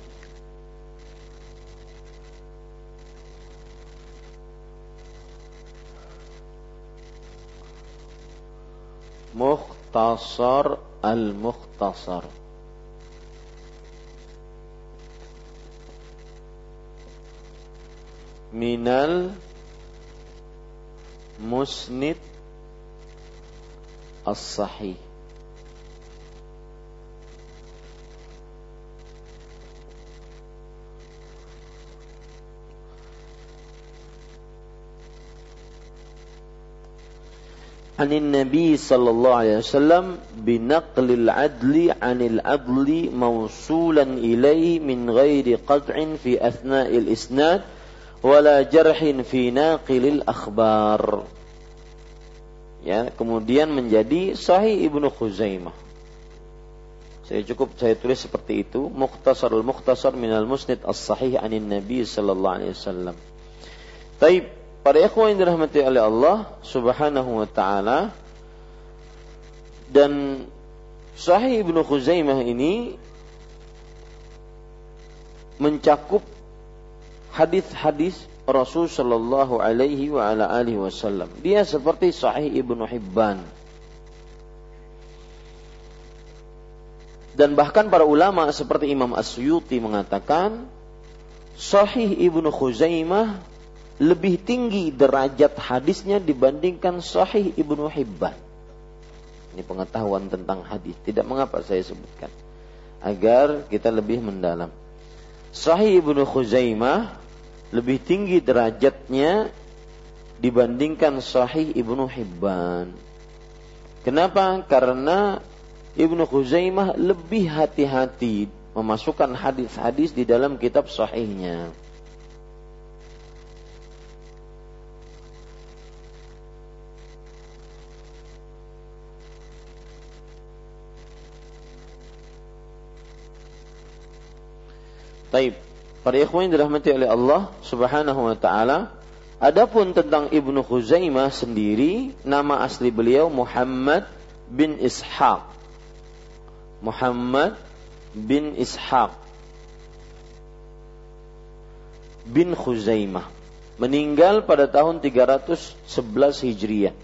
Mukhtasar Al-Mukhtasar. Minal Musnid As-Sahih عن النبي صلى الله عليه وسلم بنقل العدل عن العدل موصولا إليه من غير قطع في أثناء الإسناد ولا جرح في ناقل الأخبار. Ya kemudian menjadi Sahih Ibnu Khuzaimah. Saya cukup saya tulis seperti itu. Mukhtasar al-Mukhtasar minal Musnid as-Sahih anin Nabi sallallahu alaihi wasallam. Taib Para ikhwan yang dirahmati oleh Allah Subhanahu wa taala dan Sahih Ibnu Khuzaimah ini mencakup hadis-hadis Rasul Shallallahu Alaihi wa ala alihi Wasallam. Dia seperti Sahih Ibnu Hibban. Dan bahkan para ulama seperti Imam Asyuti mengatakan Sahih Ibnu Khuzaimah lebih tinggi derajat hadisnya dibandingkan Sahih Ibnu Hibban. Ini pengetahuan tentang hadis. Tidak mengapa saya sebutkan. Agar kita lebih mendalam. Sahih Ibnu Khuzaimah lebih tinggi derajatnya dibandingkan Sahih Ibnu Hibban. Kenapa? Karena Ibnu Khuzaimah lebih hati-hati memasukkan hadis-hadis di dalam kitab sahihnya. Taib. Para ikhwan yang dirahmati oleh Allah Subhanahu wa taala, adapun tentang Ibnu Khuzaimah sendiri, nama asli beliau Muhammad bin Ishaq. Muhammad bin Ishaq bin Khuzaimah meninggal pada tahun 311 Hijriah.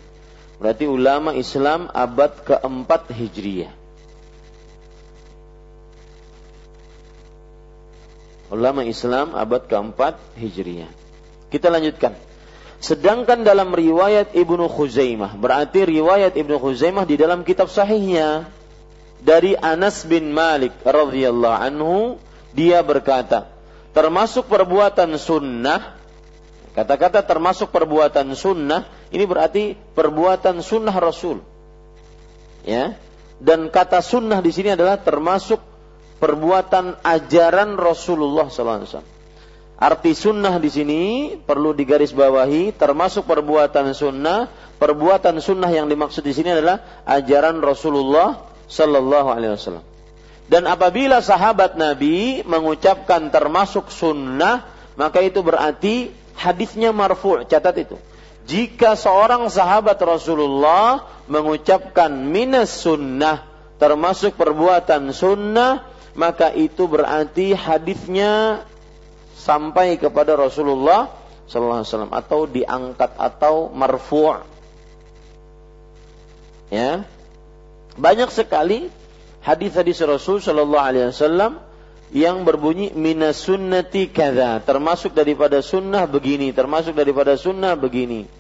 Berarti ulama Islam abad keempat Hijriah. Ulama Islam abad keempat Hijriah. Kita lanjutkan. Sedangkan dalam riwayat Ibnu Khuzaimah, berarti riwayat Ibnu Khuzaimah di dalam kitab sahihnya dari Anas bin Malik radhiyallahu anhu, dia berkata, termasuk perbuatan sunnah, kata-kata termasuk perbuatan sunnah, ini berarti perbuatan sunnah Rasul. Ya, dan kata sunnah di sini adalah termasuk perbuatan ajaran Rasulullah SAW. Arti sunnah di sini perlu digarisbawahi, termasuk perbuatan sunnah. Perbuatan sunnah yang dimaksud di sini adalah ajaran Rasulullah Sallallahu Alaihi Wasallam. Dan apabila sahabat Nabi mengucapkan termasuk sunnah, maka itu berarti hadisnya marfu. Catat itu. Jika seorang sahabat Rasulullah mengucapkan minas sunnah, termasuk perbuatan sunnah, maka itu berarti hadisnya sampai kepada Rasulullah sallallahu alaihi wasallam atau diangkat atau marfu'. Ya. Banyak sekali hadis-hadis Rasul sallallahu alaihi wasallam yang berbunyi minas sunnati kada termasuk daripada sunnah begini termasuk daripada sunnah begini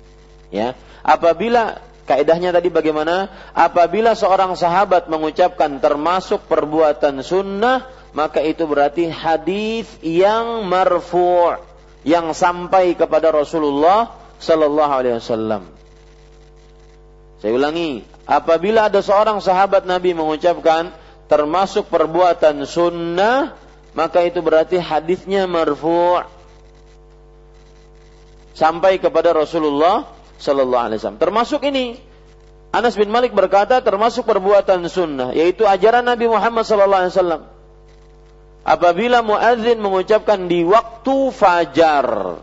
ya apabila kaidahnya tadi bagaimana? Apabila seorang sahabat mengucapkan termasuk perbuatan sunnah maka itu berarti hadis yang marfu' yang sampai kepada Rasulullah sallallahu alaihi wasallam. Saya ulangi apabila ada seorang sahabat Nabi mengucapkan termasuk perbuatan sunnah maka itu berarti hadisnya marfu' sampai kepada Rasulullah sallallahu alaihi wasallam. Termasuk ini Anas bin Malik berkata termasuk perbuatan sunnah yaitu ajaran Nabi Muhammad sallallahu alaihi wasallam. Apabila muadzin mengucapkan di waktu fajar.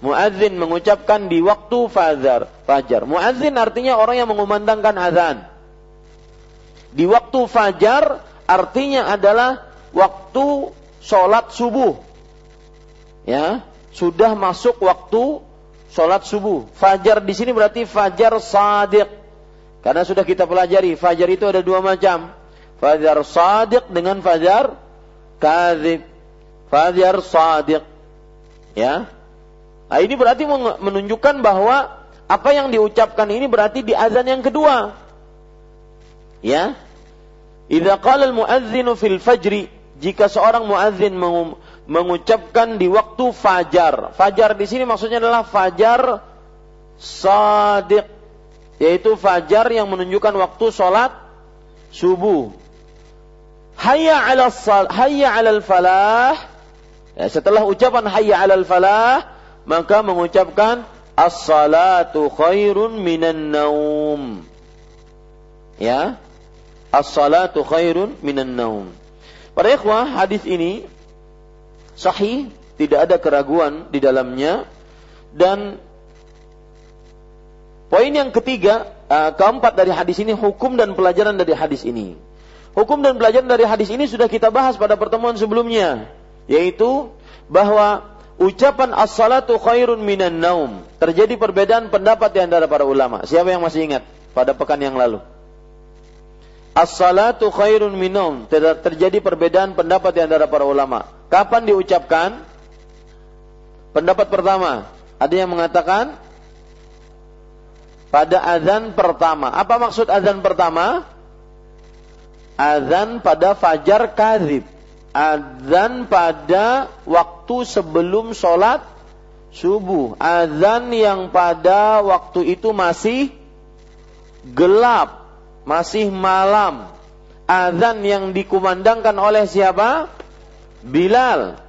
Muadzin mengucapkan di waktu fajar. Fajar. Muadzin artinya orang yang mengumandangkan azan di waktu fajar artinya adalah waktu sholat subuh. Ya, sudah masuk waktu sholat subuh. Fajar di sini berarti fajar sadiq. Karena sudah kita pelajari, fajar itu ada dua macam. Fajar sadiq dengan fajar kadzib. Fajar sadiq. Ya. Nah, ini berarti menunjukkan bahwa apa yang diucapkan ini berarti di azan yang kedua. Ya. Idza qala al-muadzinu fil fajri, jika seorang muadzin mengucapkan di waktu fajar. Fajar di sini maksudnya adalah fajar sadiq, yaitu fajar yang menunjukkan waktu sholat subuh. Hayya 'ala sal, hayya 'alal falah. Ya, setelah ucapan hayya 'alal falah, maka mengucapkan as-salatu khairun minan naum. Ya, as-salatu khairun minan naum. Para ikhwah, hadis ini sahih, tidak ada keraguan di dalamnya dan poin yang ketiga, uh, keempat dari hadis ini hukum dan pelajaran dari hadis ini. Hukum dan pelajaran dari hadis ini sudah kita bahas pada pertemuan sebelumnya, yaitu bahwa ucapan as-salatu khairun minan naum. Terjadi perbedaan pendapat di antara para ulama. Siapa yang masih ingat pada pekan yang lalu? As-salatu khairun minum. Terjadi perbedaan pendapat di antara para ulama. Kapan diucapkan? Pendapat pertama, ada yang mengatakan pada azan pertama. Apa maksud azan pertama? Azan pada fajar kadhib. Azan pada waktu sebelum sholat subuh. Azan yang pada waktu itu masih gelap masih malam. Azan yang dikumandangkan oleh siapa? Bilal.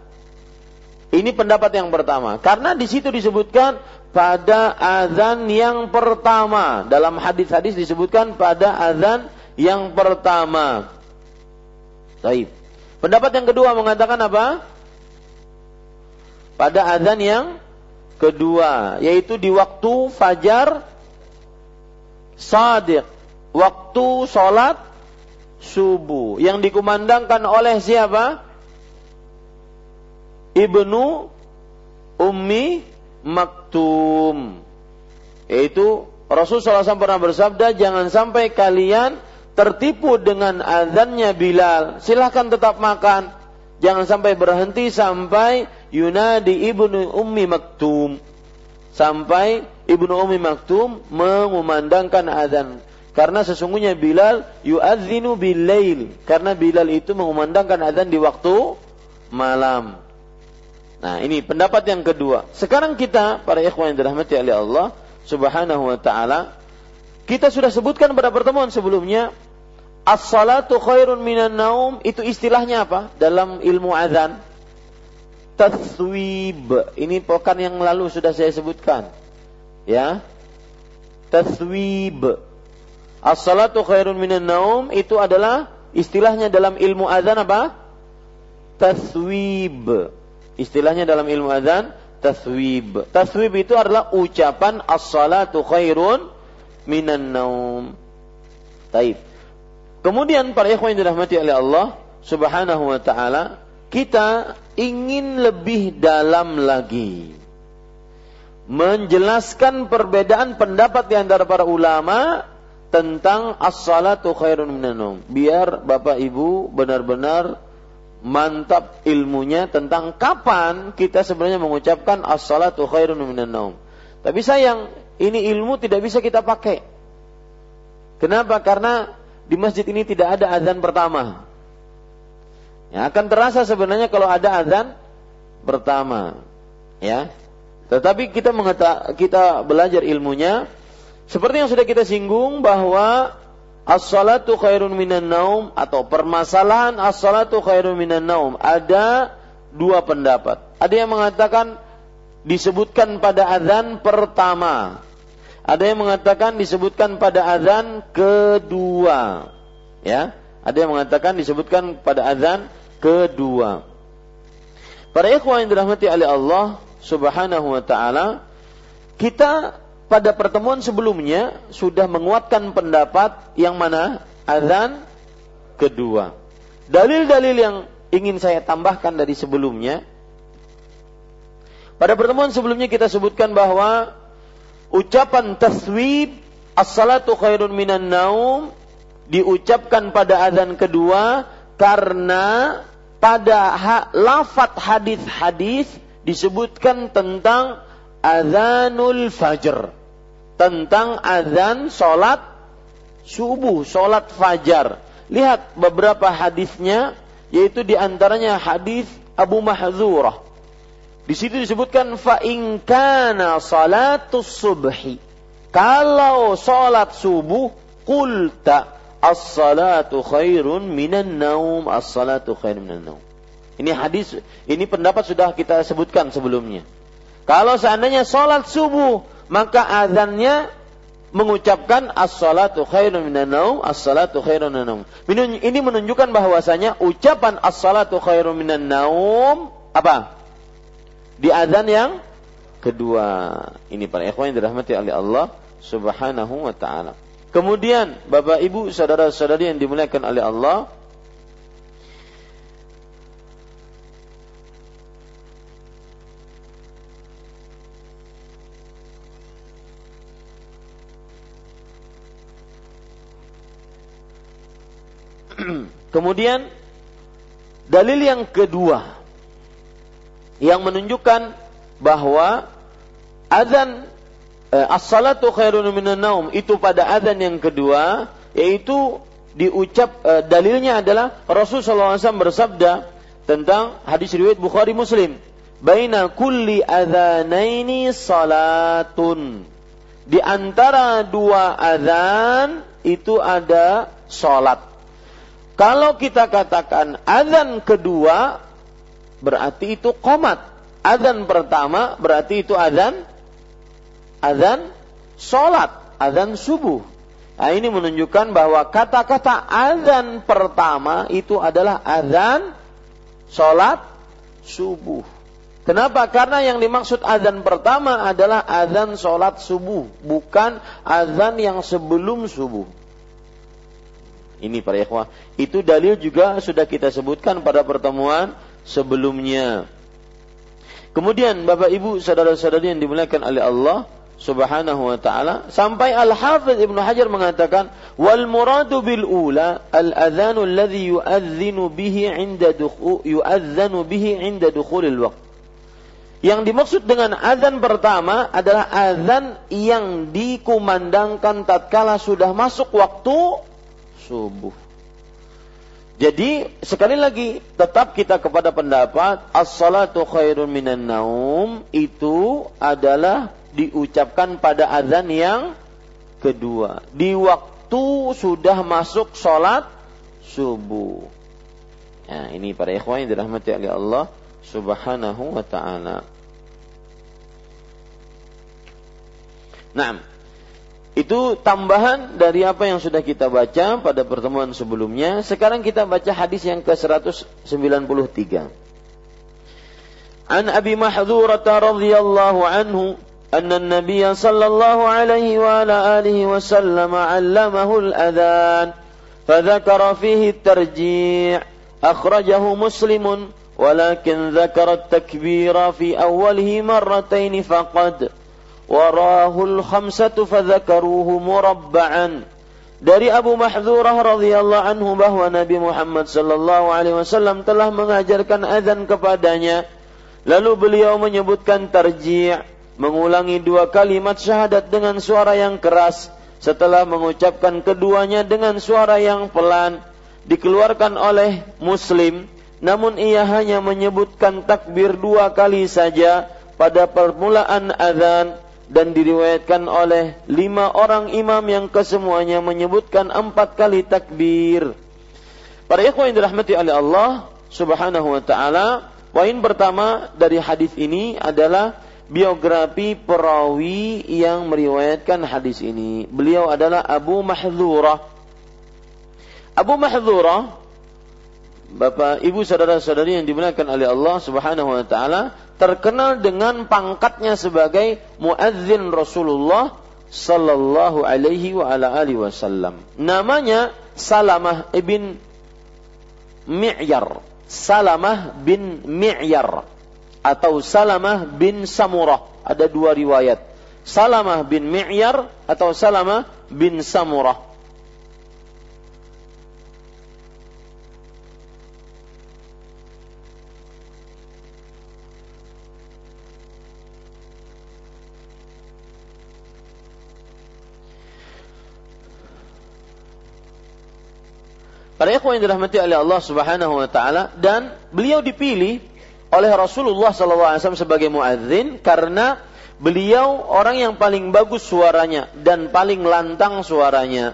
Ini pendapat yang pertama. Karena di situ disebutkan pada azan yang pertama. Dalam hadis-hadis disebutkan pada azan yang pertama. Baik. Pendapat yang kedua mengatakan apa? Pada azan yang kedua, yaitu di waktu fajar sadiq waktu sholat subuh yang dikumandangkan oleh siapa? Ibnu Ummi Maktum. Yaitu Rasulullah SAW pernah bersabda, jangan sampai kalian tertipu dengan azannya Bilal. Silahkan tetap makan. Jangan sampai berhenti sampai Yunadi Ibnu Ummi Maktum. Sampai Ibnu Ummi Maktum mengumandangkan azan karena sesungguhnya Bilal yu'adzinu bilail. Karena Bilal itu mengumandangkan azan di waktu malam. Nah, ini pendapat yang kedua. Sekarang kita para ikhwan yang dirahmati oleh Allah Subhanahu wa taala, kita sudah sebutkan pada pertemuan sebelumnya as-salatu khairun minan naum itu istilahnya apa? Dalam ilmu azan taswib. Ini pekan yang lalu sudah saya sebutkan. Ya. Taswib As-salatu khairun minan naum itu adalah istilahnya dalam ilmu azan apa? Taswib. Istilahnya dalam ilmu azan taswib. Taswib itu adalah ucapan as-salatu khairun minan naum. Taib. Kemudian para ikhwan yang dirahmati oleh Allah, Subhanahu wa taala, kita ingin lebih dalam lagi menjelaskan perbedaan pendapat di antara para ulama tentang as-salatu khairun minan Biar Bapak Ibu benar-benar mantap ilmunya tentang kapan kita sebenarnya mengucapkan as-salatu khairun minan Tapi sayang, ini ilmu tidak bisa kita pakai. Kenapa? Karena di masjid ini tidak ada azan pertama. Ya, akan terasa sebenarnya kalau ada azan pertama. Ya, tetapi kita mengeta, kita belajar ilmunya seperti yang sudah kita singgung bahwa as-salatu khairun minan naum atau permasalahan as-salatu khairun minan naum ada dua pendapat. Ada yang mengatakan disebutkan pada azan pertama. Ada yang mengatakan disebutkan pada azan kedua. Ya, ada yang mengatakan disebutkan pada azan kedua. Para ikhwan yang dirahmati oleh Allah, Subhanahu wa taala, kita pada pertemuan sebelumnya sudah menguatkan pendapat yang mana azan kedua. Dalil-dalil yang ingin saya tambahkan dari sebelumnya pada pertemuan sebelumnya kita sebutkan bahwa ucapan taswib as-salatu khairun minan naum diucapkan pada azan kedua karena pada ha, lafat hadis-hadis disebutkan tentang azanul fajr. Tentang azan solat subuh, solat fajar. Lihat beberapa hadisnya, yaitu di antaranya hadis Abu Mahzurah. Di situ disebutkan fa in kana salatus subhi. Kalau solat subuh, kulta as-salatu khairun minan naum, as-salatu khairun minan naum. Ini hadis, ini pendapat sudah kita sebutkan sebelumnya. Kalau seandainya sholat subuh, maka azannya mengucapkan as-salatu khairun minan naum, as-salatu khairun minan naum. Ini menunjukkan bahwasanya ucapan as-salatu khairun minan naum apa? Di azan yang kedua. Ini para ikhwan yang dirahmati oleh Allah Subhanahu wa taala. Kemudian Bapak Ibu saudara-saudari yang dimuliakan oleh Allah, Kemudian dalil yang kedua yang menunjukkan bahwa azan eh, as-salatu khairun minan naum itu pada azan yang kedua yaitu diucap eh, dalilnya adalah Rasulullah SAW bersabda tentang hadis riwayat Bukhari Muslim baina kulli adzanaini salatun. Di antara dua azan itu ada salat kalau kita katakan azan kedua berarti itu komat. Azan pertama berarti itu azan azan solat, azan subuh. Nah, ini menunjukkan bahwa kata-kata azan pertama itu adalah azan solat subuh. Kenapa? Karena yang dimaksud azan pertama adalah azan solat subuh, bukan azan yang sebelum subuh. Ini para ikhwah. Itu dalil juga sudah kita sebutkan pada pertemuan sebelumnya. Kemudian Bapak Ibu saudara-saudari yang dimuliakan oleh Allah Subhanahu wa taala sampai Al-Hafiz Ibnu Hajar mengatakan wal muradu bil ula al adzanu alladhi yu'adzinu bihi 'inda yu'adzanu bihi 'inda dukhulil waqt. Yang dimaksud dengan azan pertama adalah azan yang dikumandangkan tatkala sudah masuk waktu subuh. Jadi sekali lagi tetap kita kepada pendapat as-salatu khairun minan naum itu adalah diucapkan pada azan yang kedua di waktu sudah masuk sholat subuh. Nah, ini para ikhwan yang dirahmati oleh Allah Subhanahu wa taala. Nah, itu tambahan dari apa yang sudah kita baca pada pertemuan sebelumnya. Sekarang kita baca hadis yang ke-193. An Abi Mahdhurah radhiyallahu anhu أن النبي صلى الله عليه وعلى آله وسلم علمه الأذان فذكر فيه الترجيع akhrajahu muslimun walakin dzakara at-takbira fi awwalihi marratayn faqad warahul khamsatu fadzakaruhu murabba'an. Dari Abu Mahdzurah radhiyallahu anhu bahwa Nabi Muhammad sallallahu alaihi wasallam telah mengajarkan azan kepadanya. Lalu beliau menyebutkan tarji' mengulangi dua kalimat syahadat dengan suara yang keras. Setelah mengucapkan keduanya dengan suara yang pelan dikeluarkan oleh Muslim. Namun ia hanya menyebutkan takbir dua kali saja pada permulaan azan dan diriwayatkan oleh lima orang imam yang kesemuanya menyebutkan empat kali takbir. Para ikhwan yang dirahmati oleh Allah Subhanahu wa taala, poin pertama dari hadis ini adalah biografi perawi yang meriwayatkan hadis ini. Beliau adalah Abu Mahdzurah. Abu Mahdzurah Bapak, Ibu, saudara-saudari yang dimuliakan oleh Allah Subhanahu wa taala, terkenal dengan pangkatnya sebagai muadzin Rasulullah sallallahu alaihi wa ala alihi wasallam. Namanya Salamah ibn Mi'yar. Salamah bin Mi'yar atau Salamah bin Samurah. Ada dua riwayat. Salamah bin Mi'yar atau Salamah bin Samurah. Para ikhwan yang dirahmati oleh Allah Subhanahu wa taala dan beliau dipilih oleh Rasulullah SAW sebagai muadzin karena beliau orang yang paling bagus suaranya dan paling lantang suaranya.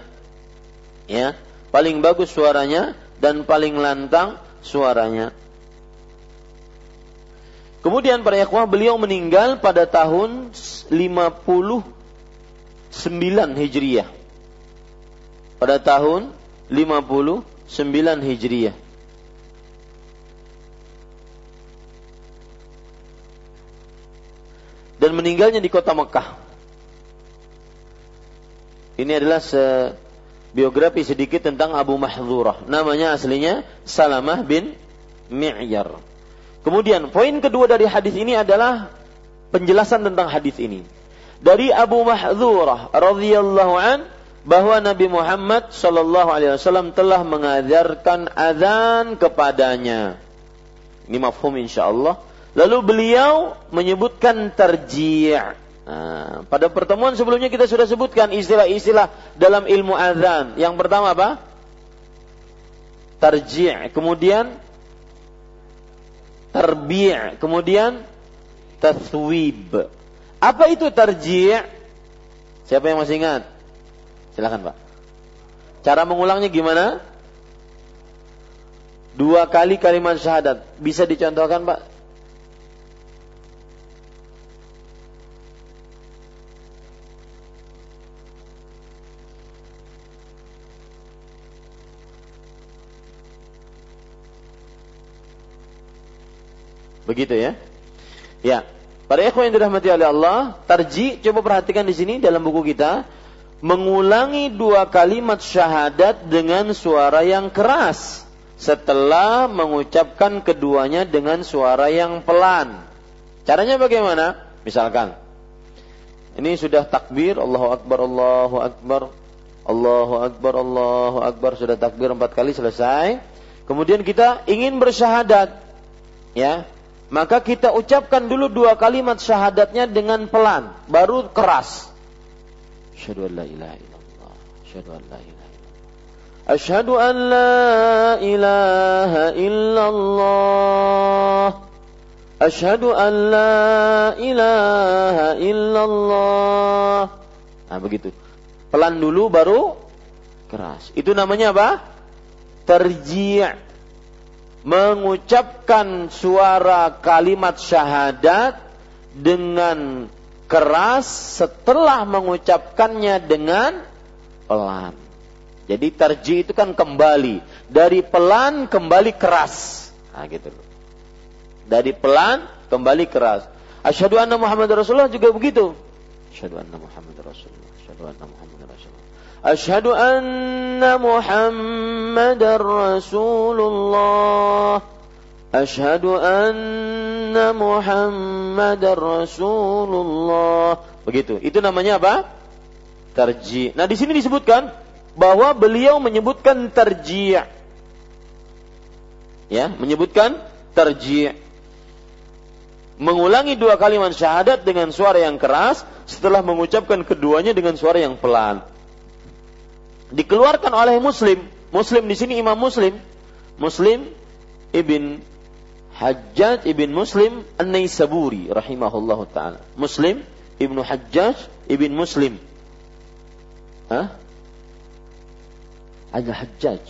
Ya, paling bagus suaranya dan paling lantang suaranya. Kemudian para ikhwah beliau meninggal pada tahun 59 Hijriah. Pada tahun 50 9 Hijriah. Dan meninggalnya di kota Mekah. Ini adalah se biografi sedikit tentang Abu Mahdzurah. Namanya aslinya Salamah bin Mi'yar. Kemudian poin kedua dari hadis ini adalah penjelasan tentang hadis ini. Dari Abu Mahdzurah radhiyallahu an bahwa Nabi Muhammad Shallallahu Alaihi Wasallam telah mengajarkan azan kepadanya. Ini mafhum insya Allah. Lalu beliau menyebutkan terji'. Nah, pada pertemuan sebelumnya kita sudah sebutkan istilah-istilah dalam ilmu azan. Yang pertama apa? Terji'. Kemudian terbi'. Kemudian tathwib. Apa itu terji'? Siapa yang masih ingat? Silakan Pak. Cara mengulangnya gimana? Dua kali kalimat syahadat. Bisa dicontohkan Pak? Begitu ya? Ya. Para ikhwan yang dirahmati oleh Allah, tarji coba perhatikan di sini dalam buku kita mengulangi dua kalimat syahadat dengan suara yang keras setelah mengucapkan keduanya dengan suara yang pelan. Caranya bagaimana? Misalkan ini sudah takbir Allahu akbar Allahu akbar Allahu akbar Allahu akbar sudah takbir empat kali selesai. Kemudian kita ingin bersyahadat, ya maka kita ucapkan dulu dua kalimat syahadatnya dengan pelan, baru keras. أشهد أن لا إله إلا الله أشهد أن لا إله إلا الله أشهد أن لا إله إلا الله أشهد أن لا إله إلا الله Nah begitu Pelan dulu baru keras Itu namanya apa? Terji' Mengucapkan suara kalimat syahadat Dengan keras setelah mengucapkannya dengan pelan. Jadi tarji itu kan kembali dari pelan kembali keras. Nah gitu loh. Dari pelan kembali keras. Asyhadu anna Muhammad Rasulullah juga begitu. Asyhadu anna Muhammad Rasulullah. Asyhadu anna Muhammad Rasulullah. Ashhadu anna Muhammadar Rasulullah. Ashhadu anna Muhammadar Rasulullah. Begitu. Itu namanya apa? Tarji. Nah, di sini disebutkan bahwa beliau menyebutkan tarji'. Ya, menyebutkan tarji' mengulangi dua kalimat syahadat dengan suara yang keras setelah mengucapkan keduanya dengan suara yang pelan. Dikeluarkan oleh Muslim. Muslim di sini Imam Muslim. Muslim ibn Hajjaj ibn Muslim An-Naisaburi rahimahullahu taala. Muslim ibnu Hajjaj ibn Muslim. Hah? Ada Hajjaj.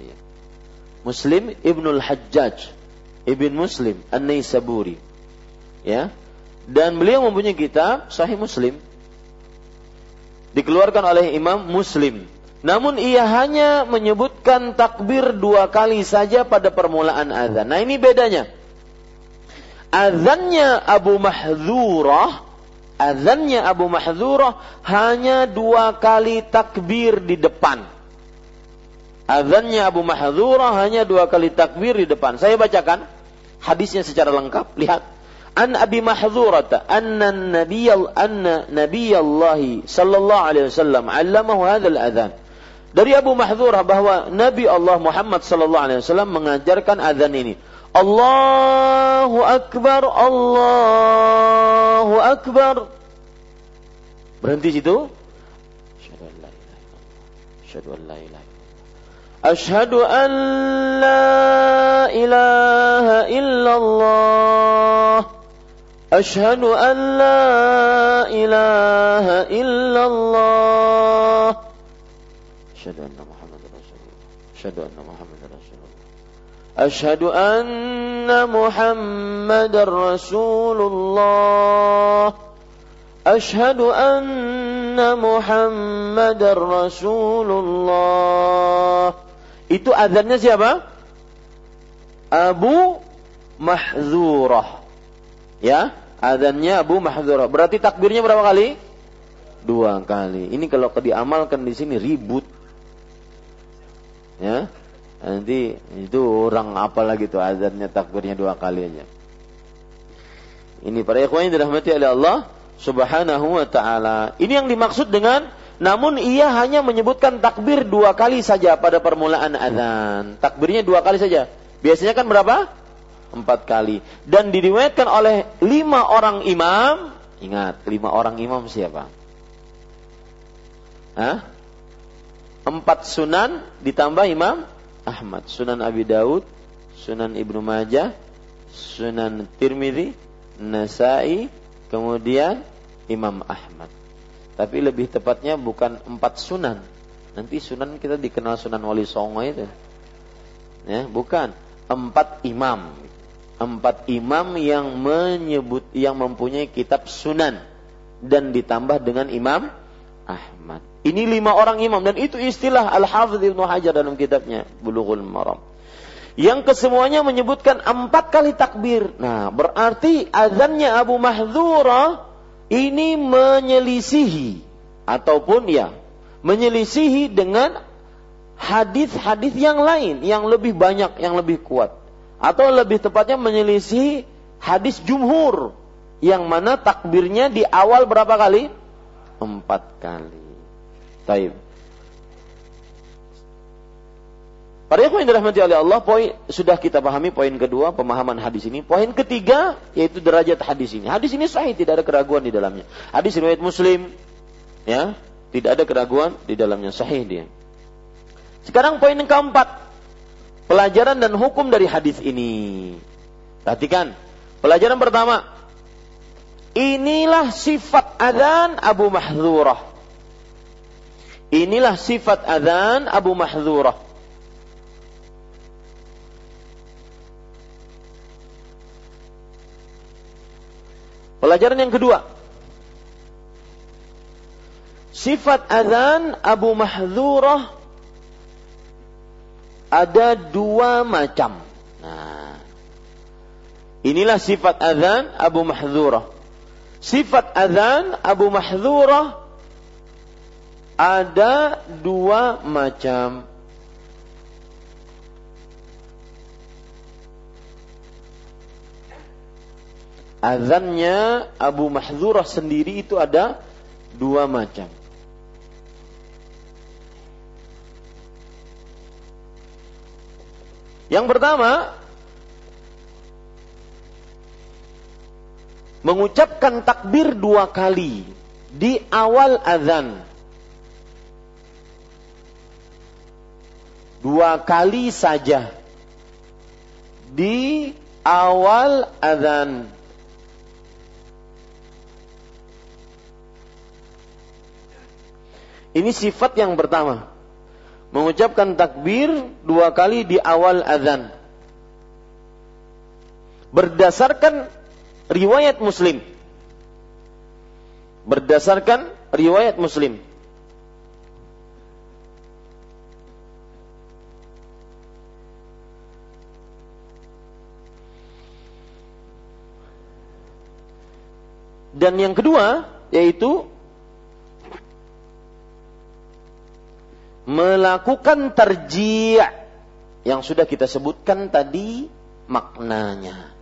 Iya. Muslim ibnul Hajjaj ibn Muslim An-Naisaburi ya dan beliau mempunyai kitab Sahih Muslim dikeluarkan oleh Imam Muslim namun ia hanya menyebutkan takbir dua kali saja pada permulaan azan. Nah ini bedanya. Azannya Abu Mahzurah, azannya Abu Mahzurah hanya dua kali takbir di depan. Azannya Abu Mahzurah hanya dua kali takbir di depan. Saya bacakan hadisnya secara lengkap. Lihat an Abi Mahdzurata anna Nabiy anna Nabiyallahi sallallahu alaihi wasallam 'allamahu hadzal adzan dari Abu Mahdzurah bahwa Nabi Allah Muhammad sallallahu alaihi wasallam mengajarkan azan ini. Allahu akbar, Allahu akbar. Berhenti situ. Asyhadu an la ilaha illallah. Asyhadu an la ilaha illallah. Asyhadu an la ilaha illallah. أشهد أن محمد رسول الله أشهد أن محمد رسول الله أشهد أن محمد رسول الله أشهد أن محمد رسول الله itu azannya siapa? Abu Mahzurah Ya, adzannya Abu Mahdzurah. Berarti takbirnya berapa kali? Dua kali. Ini kalau diamalkan di sini ribut. Ya. Nanti itu orang apa lagi tuh azannya takbirnya dua kali aja. Ini para ikhwan yang dirahmati oleh Allah Subhanahu wa taala. Ini yang dimaksud dengan namun ia hanya menyebutkan takbir dua kali saja pada permulaan azan. Takbirnya dua kali saja. Biasanya kan berapa? empat kali dan diriwayatkan oleh lima orang imam ingat lima orang imam siapa Hah? Empat sunan ditambah imam Ahmad. Sunan Abi Daud sunan Ibnu Majah sunan Tirmidzi Nasai kemudian Imam Ahmad. Tapi lebih tepatnya bukan empat sunan. Nanti sunan kita dikenal sunan wali songo itu. Ya bukan. Empat imam. Empat imam yang menyebut yang mempunyai kitab sunan. Dan ditambah dengan imam Ahmad. Ini lima orang imam dan itu istilah Al-Hafidh Ibnu Hajar dalam kitabnya Bulughul Maram. Yang kesemuanya menyebutkan empat kali takbir. Nah, berarti azannya Abu Mahdzura ini menyelisihi ataupun ya menyelisihi dengan hadis-hadis yang lain yang lebih banyak, yang lebih kuat atau lebih tepatnya menyelisih hadis jumhur yang mana takbirnya di awal berapa kali? Empat kali. Taib. Para ikhwan yang dirahmati oleh Allah, poin sudah kita pahami poin kedua pemahaman hadis ini. Poin ketiga yaitu derajat hadis ini. Hadis ini sahih, tidak ada keraguan di dalamnya. Hadis riwayat Muslim, ya, tidak ada keraguan di dalamnya, sahih dia. Sekarang poin yang keempat, pelajaran dan hukum dari hadis ini. Perhatikan, pelajaran pertama. Inilah sifat adzan Abu Mahdzurah. Inilah sifat adzan Abu Mahdzurah. Pelajaran yang kedua. Sifat adzan Abu Mahdzurah ada dua macam. Nah, inilah sifat azan Abu Mahdzurah. Sifat azan Abu Mahdzurah ada dua macam. Azannya Abu Mahzurah sendiri itu ada dua macam. Yang pertama, mengucapkan takbir dua kali di awal azan. Dua kali saja di awal azan. Ini sifat yang pertama mengucapkan takbir dua kali di awal azan. Berdasarkan riwayat Muslim. Berdasarkan riwayat Muslim. Dan yang kedua yaitu melakukan terji' yang sudah kita sebutkan tadi maknanya.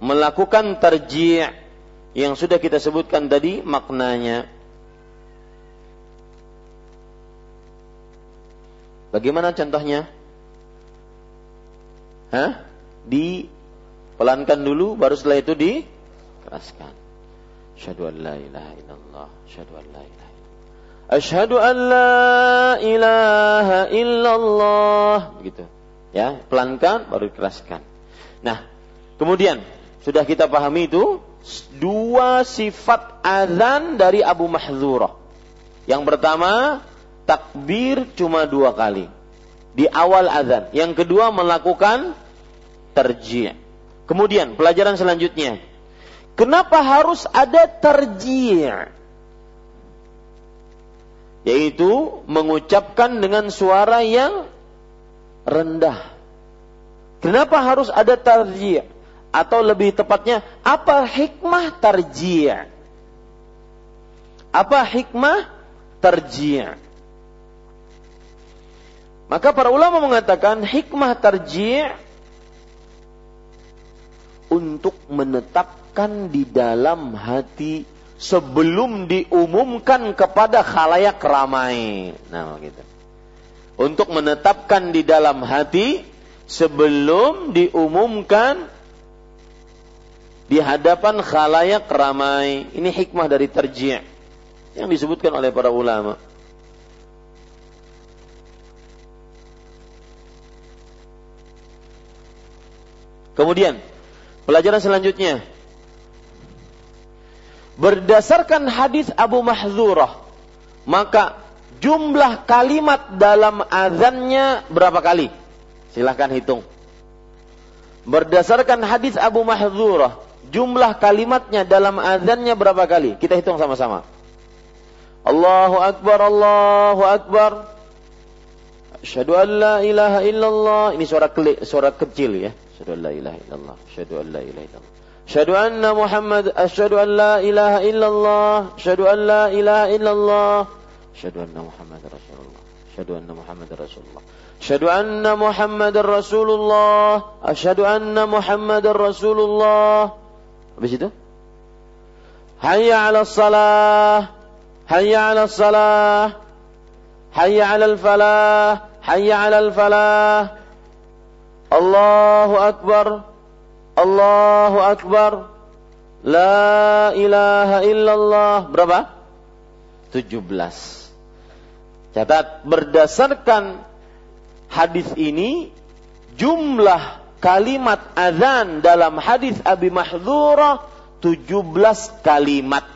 Melakukan terji' yang sudah kita sebutkan tadi maknanya. Bagaimana contohnya? Hah? Dipelankan dulu baru setelah itu dikeraskan. Asyhadu an la ilaha illallah, asyhadu an la ilaha Asyhadu an la ilaha illallah. Begitu. Ya, pelankan baru dikeraskan. Nah, kemudian sudah kita pahami itu dua sifat azan dari Abu Mahzurah. Yang pertama, takbir cuma dua kali di awal azan. Yang kedua melakukan terji'. Kemudian pelajaran selanjutnya. Kenapa harus ada terji'? yaitu mengucapkan dengan suara yang rendah. Kenapa harus ada tarji' atau lebih tepatnya apa hikmah tarji'? Apa hikmah tarji'? Maka para ulama mengatakan hikmah tarji' untuk menetapkan di dalam hati sebelum diumumkan kepada khalayak ramai. Nah, gitu. Untuk menetapkan di dalam hati sebelum diumumkan di hadapan khalayak ramai. Ini hikmah dari terji' yang disebutkan oleh para ulama. Kemudian, pelajaran selanjutnya, berdasarkan hadis Abu Mahzurah maka jumlah kalimat dalam azannya berapa kali? Silahkan hitung. Berdasarkan hadis Abu Mahzurah, jumlah kalimatnya dalam azannya berapa kali? Kita hitung sama-sama. Allahu Akbar, Allahu Akbar. Asyhadu an la ilaha illallah. Ini suara suara kecil ya. Asyhadu an la ilaha illallah. Asyhadu an la ilaha illallah. أشهد أن محمد أشهد أن لا إله إلا الله أشهد أن لا إله إلا الله أشهد أن محمد رسول الله أشهد أن محمد رسول الله أشهد أن محمد رسول الله أشهد أن محمد رسول الله itu حي على الصلاة حي على الصلاة حي على الفلاح حي على الفلاح Allahu Akbar Allahu Akbar La ilaha illallah Berapa? 17 Catat berdasarkan hadis ini jumlah kalimat azan dalam hadis Abi Mahdzurah 17 kalimat.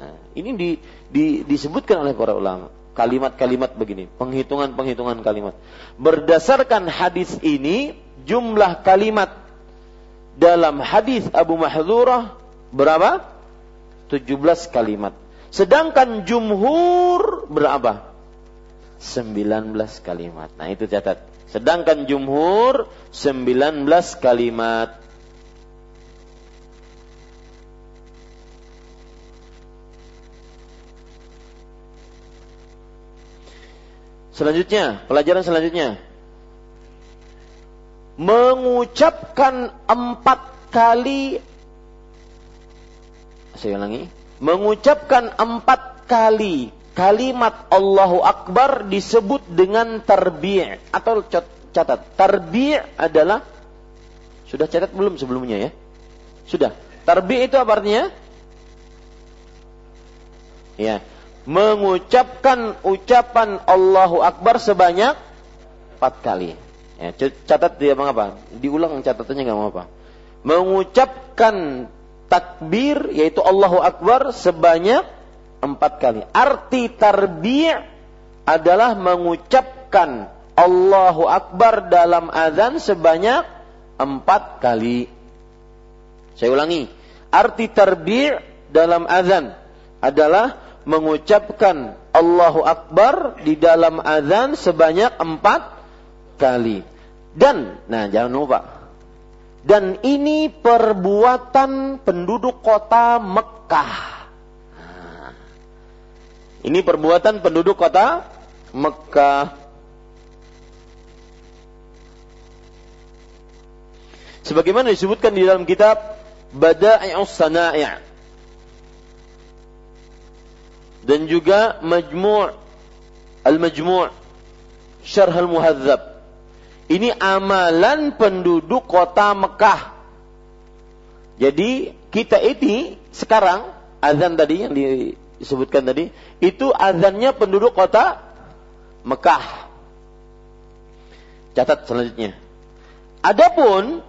Nah, ini di, di, disebutkan oleh para ulama. Kalimat-kalimat begini, penghitungan-penghitungan kalimat. Berdasarkan hadis ini, jumlah kalimat dalam hadis Abu Mahdzurah berapa? 17 kalimat. Sedangkan jumhur berapa? 19 kalimat. Nah, itu catat. Sedangkan jumhur 19 kalimat. Selanjutnya, pelajaran selanjutnya. Mengucapkan empat kali saya ulangi, mengucapkan empat kali kalimat Allahu Akbar disebut dengan tarbi' atau catat. Tarbi' adalah sudah catat belum sebelumnya ya? Sudah. Tarbi' itu apa artinya? Ya, mengucapkan ucapan Allahu Akbar sebanyak empat kali. Ya, catat dia mengapa? Diulang catatannya nggak apa. Mengucapkan takbir yaitu Allahu Akbar sebanyak empat kali. Arti tarbi' adalah mengucapkan Allahu Akbar dalam azan sebanyak empat kali. Saya ulangi. Arti tarbi' dalam azan adalah mengucapkan Allahu Akbar di dalam azan sebanyak empat kali. Dan, nah jangan lupa. Dan ini perbuatan penduduk kota Mekah. Nah, ini perbuatan penduduk kota Mekah. Sebagaimana disebutkan di dalam kitab Bada'i'us Sana'i' dan juga Majmu' Al-Majmu' Syarh Al-Muhadzab. Ini amalan penduduk kota Mekah. Jadi kita ini sekarang azan tadi yang disebutkan tadi itu azannya penduduk kota Mekah. Catat selanjutnya. Adapun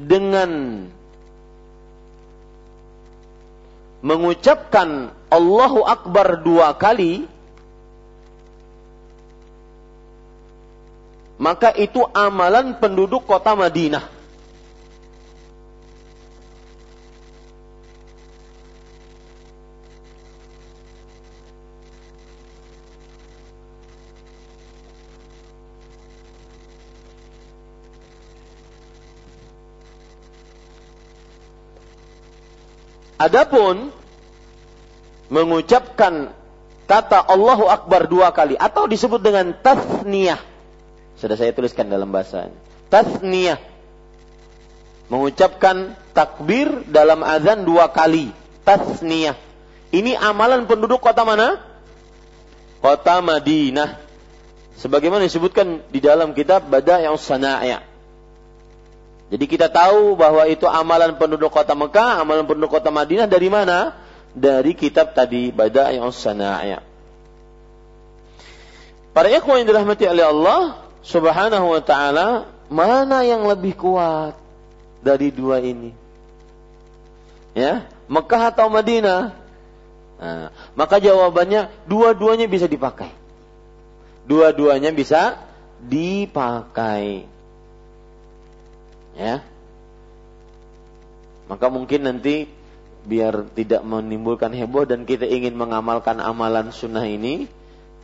dengan mengucapkan Allahu Akbar dua kali, maka itu amalan penduduk kota Madinah. Adapun mengucapkan kata Allahu Akbar dua kali atau disebut dengan tasniyah. Sudah saya tuliskan dalam bahasanya. Tasniyah. Mengucapkan takbir dalam azan dua kali. Tasniyah. Ini amalan penduduk kota mana? Kota Madinah. Sebagaimana disebutkan di dalam kitab Bada'iyus Sana'i'. Jadi kita tahu bahwa itu amalan penduduk kota Mekah, amalan penduduk kota Madinah dari mana? Dari kitab tadi Bada'iyus Sana'ya. Para ikhwan yang dirahmati oleh Allah Subhanahu wa taala, mana yang lebih kuat dari dua ini? Ya, Mekah atau Madinah? Nah, maka jawabannya dua-duanya bisa dipakai. Dua-duanya bisa dipakai ya. Maka mungkin nanti biar tidak menimbulkan heboh dan kita ingin mengamalkan amalan sunnah ini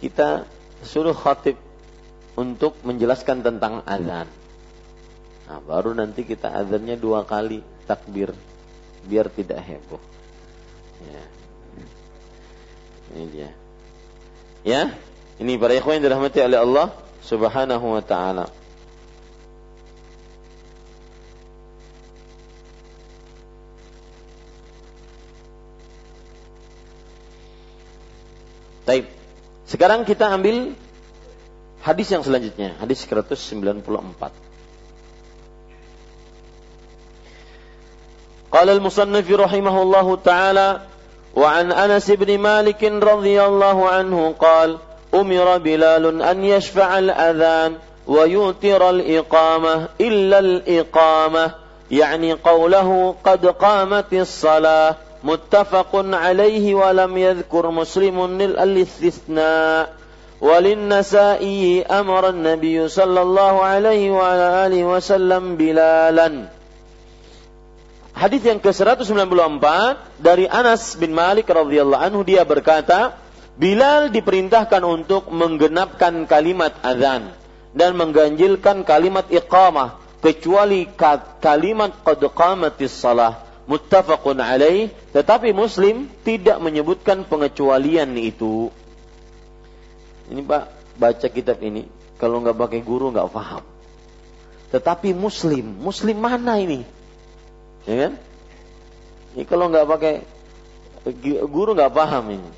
kita suruh khatib untuk menjelaskan tentang azan. Nah baru nanti kita azannya dua kali takbir biar tidak heboh. Ya. Ini dia. Ya. Ini para ikhwan yang dirahmati oleh Allah subhanahu wa ta'ala Taib. Sekarang kita ambil hadis yang selanjutnya, hadis 194. قال المصنف رحمه الله تعالى وعن أنس بن مالك رضي الله عنه قال أمر بلال أن يشفع الأذان ويوتر الإقامة إلا الإقامة يعني قوله قد قامت الصلاة متفق عليه ولم يذكر مسلم الاستثناء وللنسائي أمر النبي صلى الله عليه وعلى آله وسلم بلالا Hadis yang ke-194 dari Anas bin Malik radhiyallahu anhu dia berkata, Bilal diperintahkan untuk menggenapkan kalimat azan dan mengganjilkan kalimat iqamah kecuali kalimat qad qamatis salah muttafaqun alaih, tetapi Muslim tidak menyebutkan pengecualian itu. Ini Pak, baca kitab ini, kalau nggak pakai guru nggak paham. Tetapi Muslim, Muslim mana ini? Ya kan? Ini kalau nggak pakai guru nggak paham ini.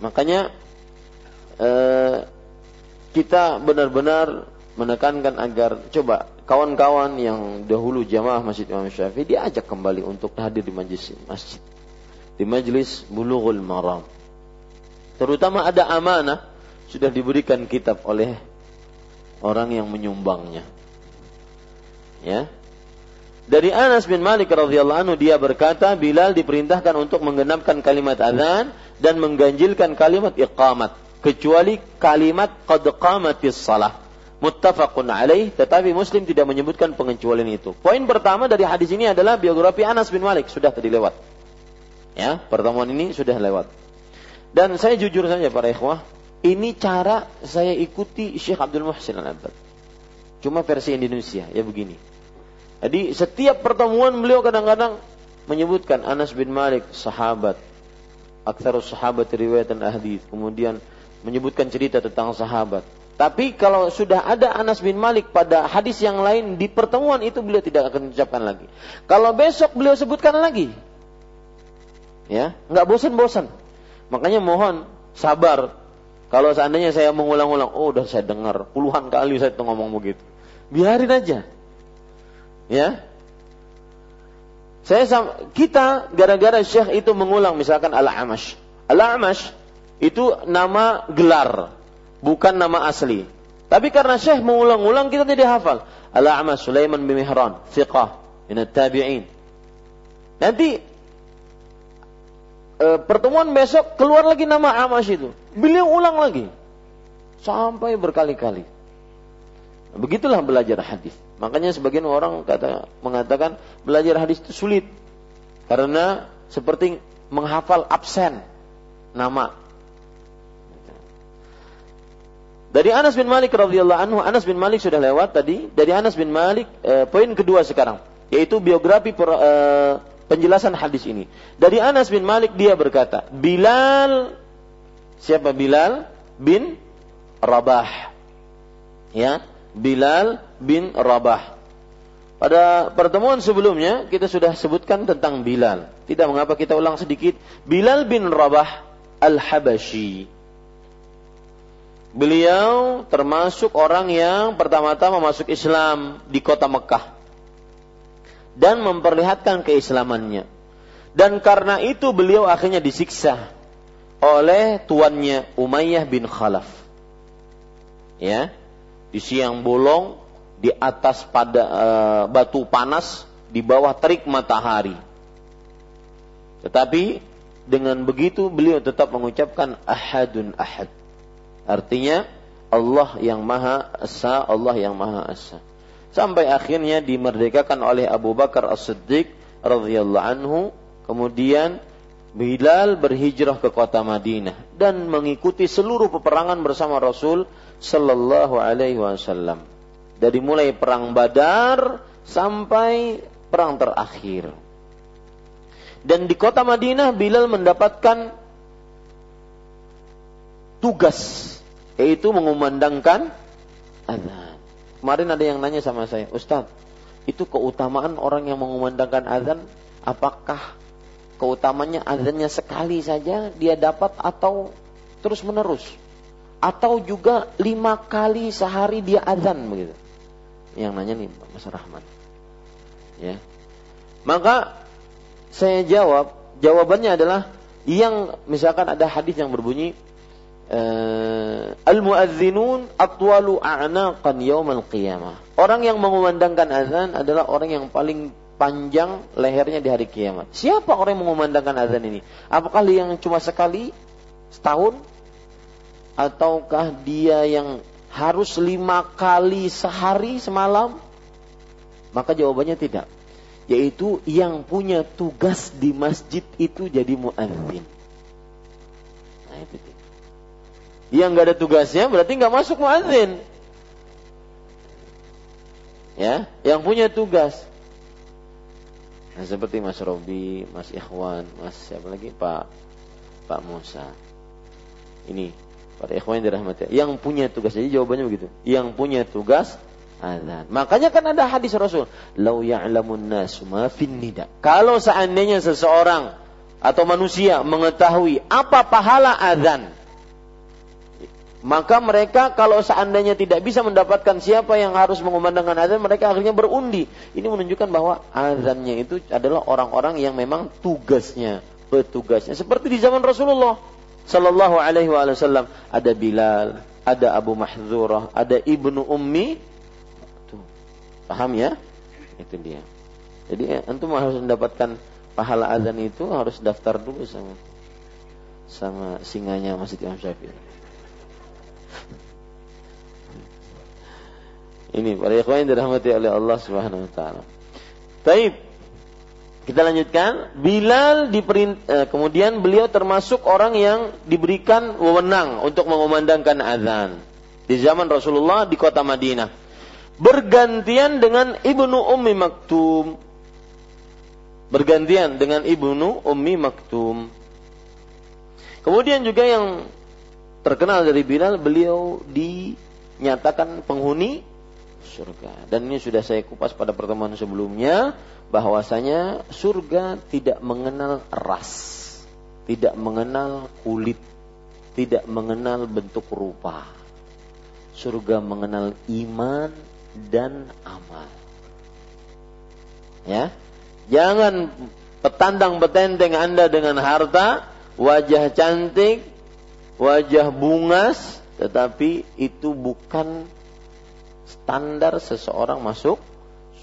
Makanya eh, kita benar-benar menekankan agar coba kawan-kawan yang dahulu jamaah Masjid Imam Syafi'i diajak kembali untuk hadir di majlis masjid di majlis Bulughul Maram. Terutama ada amanah sudah diberikan kitab oleh orang yang menyumbangnya. Ya. Dari Anas bin Malik radhiyallahu anhu dia berkata Bilal diperintahkan untuk menggenapkan kalimat azan dan mengganjilkan kalimat iqamat kecuali kalimat qad qamatis salah. Muttafaqun alaih, tetapi Muslim tidak menyebutkan pengecualian itu. Poin pertama dari hadis ini adalah biografi Anas bin Malik sudah tadi lewat. Ya, pertemuan ini sudah lewat. Dan saya jujur saja para ikhwah, ini cara saya ikuti Syekh Abdul Muhsin Al-Abbad. Cuma versi Indonesia, ya begini. Jadi setiap pertemuan beliau kadang-kadang menyebutkan Anas bin Malik sahabat, aksarus sahabat riwayat dan hadis. Kemudian menyebutkan cerita tentang sahabat. Tapi kalau sudah ada Anas bin Malik pada hadis yang lain di pertemuan itu beliau tidak akan ucapkan lagi. Kalau besok beliau sebutkan lagi, ya nggak bosan-bosan. Makanya mohon sabar. Kalau seandainya saya mengulang-ulang, oh udah saya dengar puluhan kali saya ngomong begitu, biarin aja. Ya, saya sama, kita gara-gara syekh itu mengulang misalkan al-amash. Al-amash itu nama gelar, bukan nama asli. Tapi karena Syekh mengulang-ulang kita tidak hafal. Al-A'mas Sulaiman bin Mihran, fiqah min tabi'in. Nanti e, pertemuan besok keluar lagi nama Amas itu. Beliau ulang lagi sampai berkali-kali. Begitulah belajar hadis. Makanya sebagian orang kata mengatakan belajar hadis itu sulit karena seperti menghafal absen nama Dari Anas bin Malik radhiyallahu anhu, Anas bin Malik sudah lewat tadi. Dari Anas bin Malik, eh, poin kedua sekarang, yaitu biografi per, eh, penjelasan hadis ini. Dari Anas bin Malik dia berkata, Bilal siapa Bilal bin Rabah. Ya, Bilal bin Rabah. Pada pertemuan sebelumnya kita sudah sebutkan tentang Bilal. Tidak mengapa kita ulang sedikit. Bilal bin Rabah Al-Habashi Beliau termasuk orang yang pertama-tama masuk Islam di kota Mekah dan memperlihatkan keislamannya. Dan karena itu beliau akhirnya disiksa oleh tuannya Umayyah bin Khalaf. Ya, di siang bolong di atas pada e, batu panas di bawah terik matahari. Tetapi dengan begitu beliau tetap mengucapkan ahadun ahad. Artinya Allah yang Maha Esa, Allah yang Maha Esa. Sampai akhirnya dimerdekakan oleh Abu Bakar As-Siddiq radhiyallahu anhu, kemudian Bilal berhijrah ke kota Madinah dan mengikuti seluruh peperangan bersama Rasul sallallahu alaihi wasallam. Dari mulai perang Badar sampai perang terakhir. Dan di kota Madinah Bilal mendapatkan tugas yaitu mengumandangkan azan. Kemarin ada yang nanya sama saya, Ustaz, itu keutamaan orang yang mengumandangkan azan, apakah keutamanya azannya sekali saja dia dapat atau terus menerus? Atau juga lima kali sehari dia azan begitu? Yang nanya nih Mas Rahman. Ya. Maka saya jawab, jawabannya adalah yang misalkan ada hadis yang berbunyi uh, al-muadzinun atwalu a'naqan yaumal qiyamah. Orang yang mengumandangkan azan adalah orang yang paling panjang lehernya di hari kiamat. Siapa orang yang mengumandangkan azan ini? Apakah dia yang cuma sekali setahun ataukah dia yang harus lima kali sehari semalam? Maka jawabannya tidak. Yaitu yang punya tugas di masjid itu jadi muadzin. Nah itu yang nggak ada tugasnya berarti nggak masuk muadzin. Ya, yang punya tugas. Nah, seperti Mas Robi, Mas Ikhwan, Mas siapa lagi Pak Pak Musa. Ini para ikhwan yang dirahmati. Yang punya tugas jadi jawabannya begitu. Yang punya tugas azan. Makanya kan ada hadis Rasul, "Lau ya'lamun nasu ma nida." Kalau seandainya seseorang atau manusia mengetahui apa pahala azan, maka mereka kalau seandainya tidak bisa mendapatkan siapa yang harus mengumandangkan azan, mereka akhirnya berundi. Ini menunjukkan bahwa azannya itu adalah orang-orang yang memang tugasnya, petugasnya. Seperti di zaman Rasulullah Sallallahu Alaihi Wasallam ada Bilal, ada Abu Mahzurah, ada Ibnu Ummi. Tuh, paham ya? Itu dia. Jadi ya, antum harus mendapatkan pahala azan itu harus daftar dulu sama sama singanya Masjid Imam Syafi'i. Ini para ikhwan yang dirahmati oleh Allah Subhanahu wa taala. Taib. Kita lanjutkan. Bilal diperint, eh, kemudian beliau termasuk orang yang diberikan wewenang untuk mengumandangkan azan di zaman Rasulullah di kota Madinah. Bergantian dengan Ibnu Ummi Maktum. Bergantian dengan Ibnu Ummi Maktum. Kemudian juga yang terkenal dari Bilal, beliau dinyatakan penghuni surga. Dan ini sudah saya kupas pada pertemuan sebelumnya bahwasanya surga tidak mengenal ras, tidak mengenal kulit, tidak mengenal bentuk rupa. Surga mengenal iman dan amal. Ya. Jangan petandang betenteng Anda dengan harta, wajah cantik, wajah bungas, tetapi itu bukan standar seseorang masuk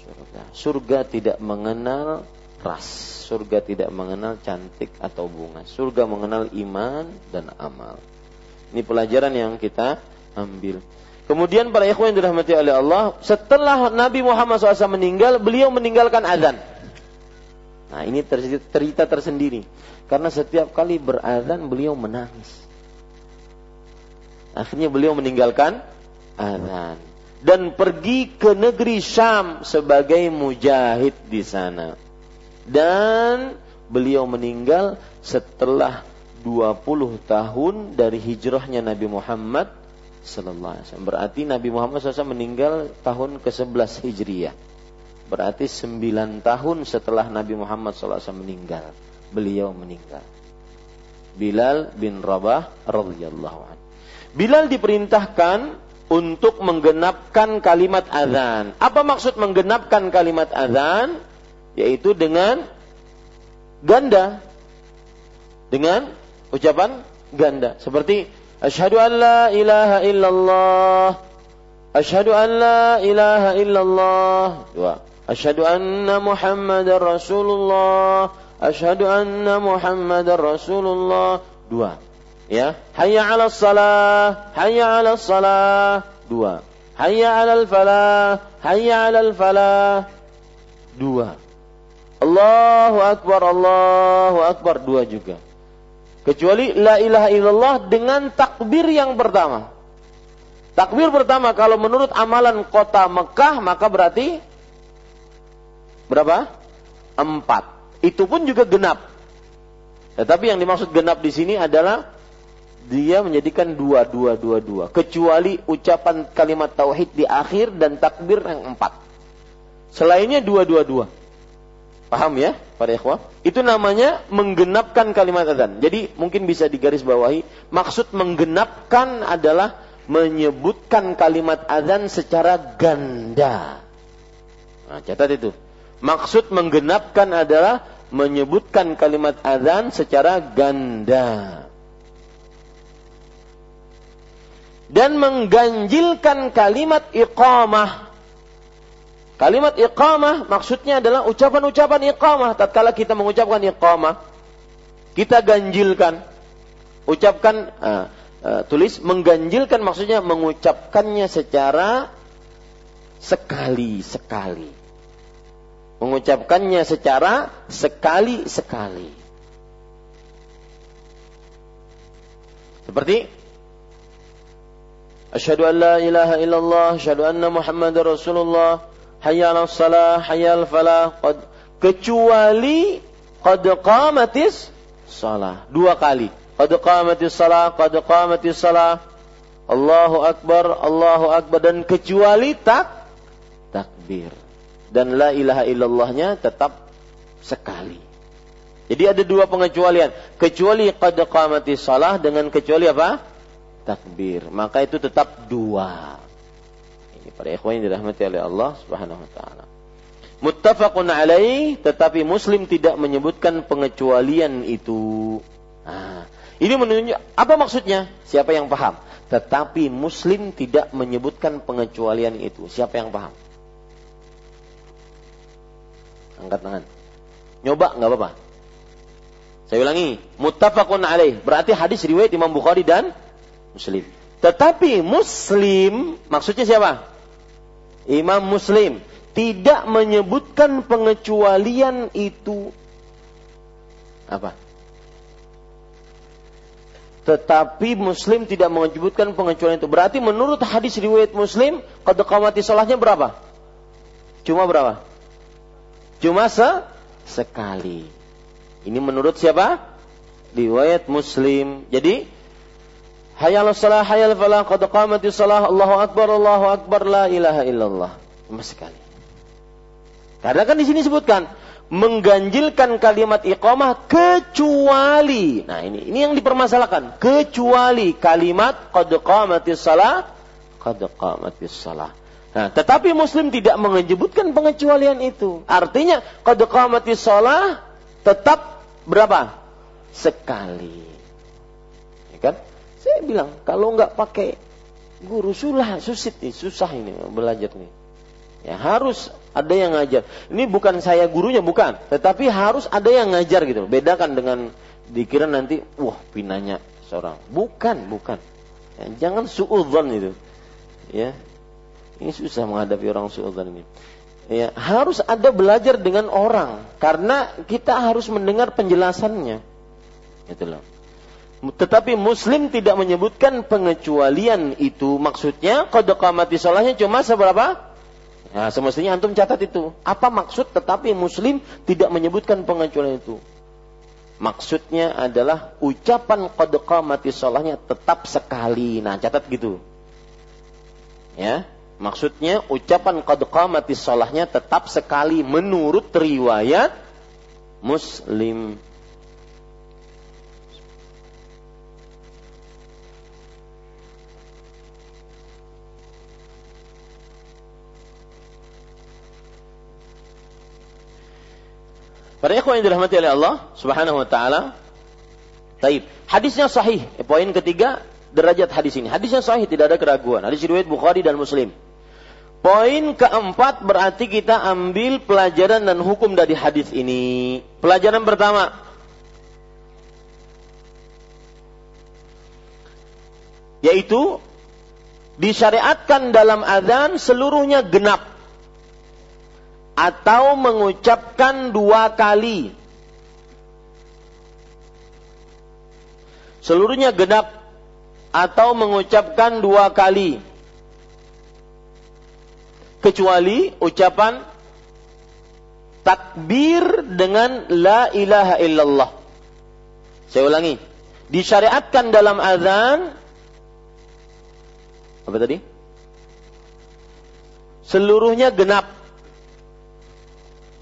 surga. Surga tidak mengenal ras, surga tidak mengenal cantik atau bunga. Surga mengenal iman dan amal. Ini pelajaran yang kita ambil. Kemudian para ikhwan yang dirahmati oleh Allah, setelah Nabi Muhammad SAW meninggal, beliau meninggalkan azan. Nah ini cerita tersendiri. Karena setiap kali berazan beliau menangis. Akhirnya beliau meninggalkan azan dan pergi ke negeri Syam sebagai mujahid di sana. Dan beliau meninggal setelah 20 tahun dari hijrahnya Nabi Muhammad sallallahu. Berarti Nabi Muhammad SAW meninggal tahun ke-11 Hijriah. Berarti 9 tahun setelah Nabi Muhammad SAW meninggal, beliau meninggal. Bilal bin Rabah radhiyallahu anhu. Bilal diperintahkan untuk menggenapkan kalimat azan. Apa maksud menggenapkan kalimat azan? Yaitu dengan ganda. Dengan ucapan ganda. Seperti Asyhadu an la ilaha illallah. Asyhadu an la ilaha illallah. Dua. Asyhadu anna Muhammadar Rasulullah. Asyhadu anna Muhammadar Rasulullah. Dua. Ya, hayya 'ala salah, hayya 'ala salah. Dua. Hayya 'alal falah, hayya 'alal falah. Dua. Allahu akbar, Allahu akbar. Dua juga. Kecuali la ilaha illallah dengan takbir yang pertama. Takbir pertama kalau menurut amalan kota Mekah maka berarti berapa? Empat. Itu pun juga genap. Tetapi yang dimaksud genap di sini adalah dia menjadikan dua, dua, dua, dua. Kecuali ucapan kalimat tauhid di akhir dan takbir yang empat. Selainnya dua, dua, dua. Paham ya, para ikhwah? Itu namanya menggenapkan kalimat adzan. Jadi mungkin bisa digaris bawahi. Maksud menggenapkan adalah menyebutkan kalimat adzan secara ganda. Nah, catat itu. Maksud menggenapkan adalah menyebutkan kalimat adzan secara ganda. Dan mengganjilkan kalimat iqamah. Kalimat iqamah maksudnya adalah ucapan-ucapan iqamah. Tatkala kita mengucapkan iqamah, kita ganjilkan. Ucapkan, uh, uh, tulis mengganjilkan maksudnya mengucapkannya secara sekali-sekali. Mengucapkannya secara sekali-sekali. Seperti أشهد أن لا إله إلا الله أشهد أن محمد رسول الله حي على الصلاة حي على الفلاح قد kecuali qad qamatis salah. Dua kali. Qad qamatis salah, qad qamatis salah. Allahu akbar, Allahu akbar dan kecuali tak takbir. Dan la ilaha illallahnya tetap sekali. Jadi ada dua pengecualian. Kecuali qad qamatis salah dengan kecuali apa? Takbir. Maka itu tetap dua. Ini para ikhwan yang dirahmati oleh Allah Subhanahu wa taala. Muttafaqun alaih, tetapi Muslim tidak menyebutkan pengecualian itu. Nah, ini menunjuk apa maksudnya? Siapa yang paham? Tetapi Muslim tidak menyebutkan pengecualian itu. Siapa yang paham? Angkat tangan. Nyoba nggak apa-apa. Saya ulangi, muttafaqun alaih. Berarti hadis riwayat Imam Bukhari dan Muslim. Tetapi Muslim maksudnya siapa? Imam Muslim tidak menyebutkan pengecualian itu apa? Tetapi Muslim tidak menyebutkan pengecualian itu. Berarti menurut hadis riwayat Muslim, qad qamati salahnya berapa? Cuma berapa? Cuma se sekali. Ini menurut siapa? Riwayat Muslim. Jadi hayal salah hayal falah qad qamatis salah Allahu akbar Allahu akbar la ilaha illallah. Cuma sekali. Karena kan di sini sebutkan mengganjilkan kalimat iqamah kecuali nah ini ini yang dipermasalahkan kecuali kalimat qad qamatis salah qad qamatis salah Nah, tetapi muslim tidak menyebutkan pengecualian itu. Artinya qad qamatis salah tetap berapa? Sekali. Saya bilang kalau nggak pakai guru sulah susit nih, susah ini belajar nih. Ya harus ada yang ngajar. Ini bukan saya gurunya bukan, tetapi harus ada yang ngajar gitu. Bedakan dengan dikira nanti wah pinanya seorang. Bukan, bukan. Ya, jangan suudzon itu. Ya. Ini susah menghadapi orang suudzon ini. Ya, harus ada belajar dengan orang karena kita harus mendengar penjelasannya. Itu loh. Tetapi Muslim tidak menyebutkan pengecualian itu. Maksudnya kode kamati solahnya cuma seberapa? Nah, semestinya antum catat itu. Apa maksud tetapi muslim tidak menyebutkan pengecualian itu? Maksudnya adalah ucapan qad qamati sholahnya tetap sekali. Nah, catat gitu. Ya. Maksudnya ucapan qad qamati sholahnya tetap sekali menurut riwayat Muslim. Para ikhwan yang dirahmati oleh Allah Subhanahu wa taala. Taib. Hadisnya sahih. Poin ketiga, derajat hadis ini. Hadisnya sahih, tidak ada keraguan. Hadis riwayat Bukhari dan Muslim. Poin keempat berarti kita ambil pelajaran dan hukum dari hadis ini. Pelajaran pertama, yaitu disyariatkan dalam azan seluruhnya genap atau mengucapkan dua kali. Seluruhnya genap atau mengucapkan dua kali. Kecuali ucapan takbir dengan la ilaha illallah. Saya ulangi. Disyariatkan dalam azan apa tadi? Seluruhnya genap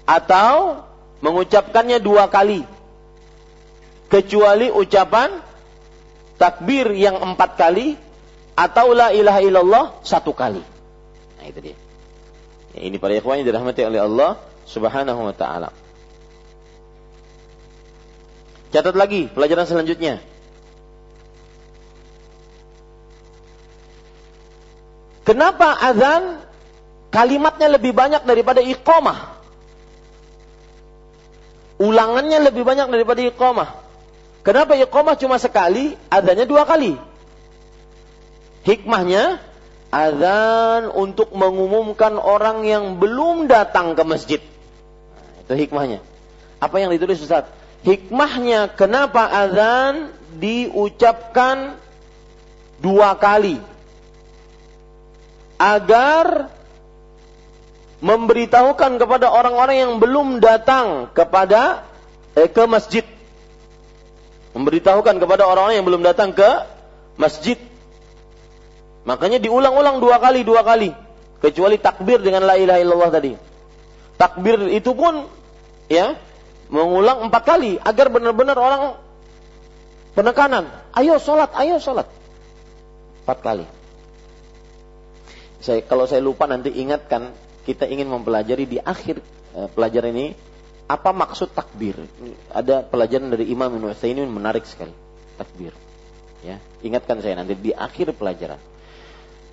atau mengucapkannya dua kali kecuali ucapan takbir yang empat kali atau la ilaha illallah satu kali. Nah itu dia. Ya, ini para ikhwan yang dirahmati oleh Allah Subhanahu wa taala. Catat lagi pelajaran selanjutnya. Kenapa azan kalimatnya lebih banyak daripada iqamah? Ulangannya lebih banyak daripada iqamah. Kenapa iqamah cuma sekali, adanya dua kali? Hikmahnya, azan untuk mengumumkan orang yang belum datang ke masjid. Nah, itu hikmahnya. Apa yang ditulis Ustaz? Hikmahnya kenapa azan diucapkan dua kali? Agar memberitahukan kepada orang-orang yang belum datang kepada eh, ke masjid. Memberitahukan kepada orang-orang yang belum datang ke masjid. Makanya diulang-ulang dua kali, dua kali. Kecuali takbir dengan la ilaha illallah tadi. Takbir itu pun ya mengulang empat kali agar benar-benar orang penekanan. Ayo sholat, ayo sholat. Empat kali. Saya, kalau saya lupa nanti ingatkan kita ingin mempelajari di akhir eh, pelajaran ini apa maksud takbir. Ada pelajaran dari Imam Ibnu ini menarik sekali. Takbir. Ya, ingatkan saya nanti di akhir pelajaran.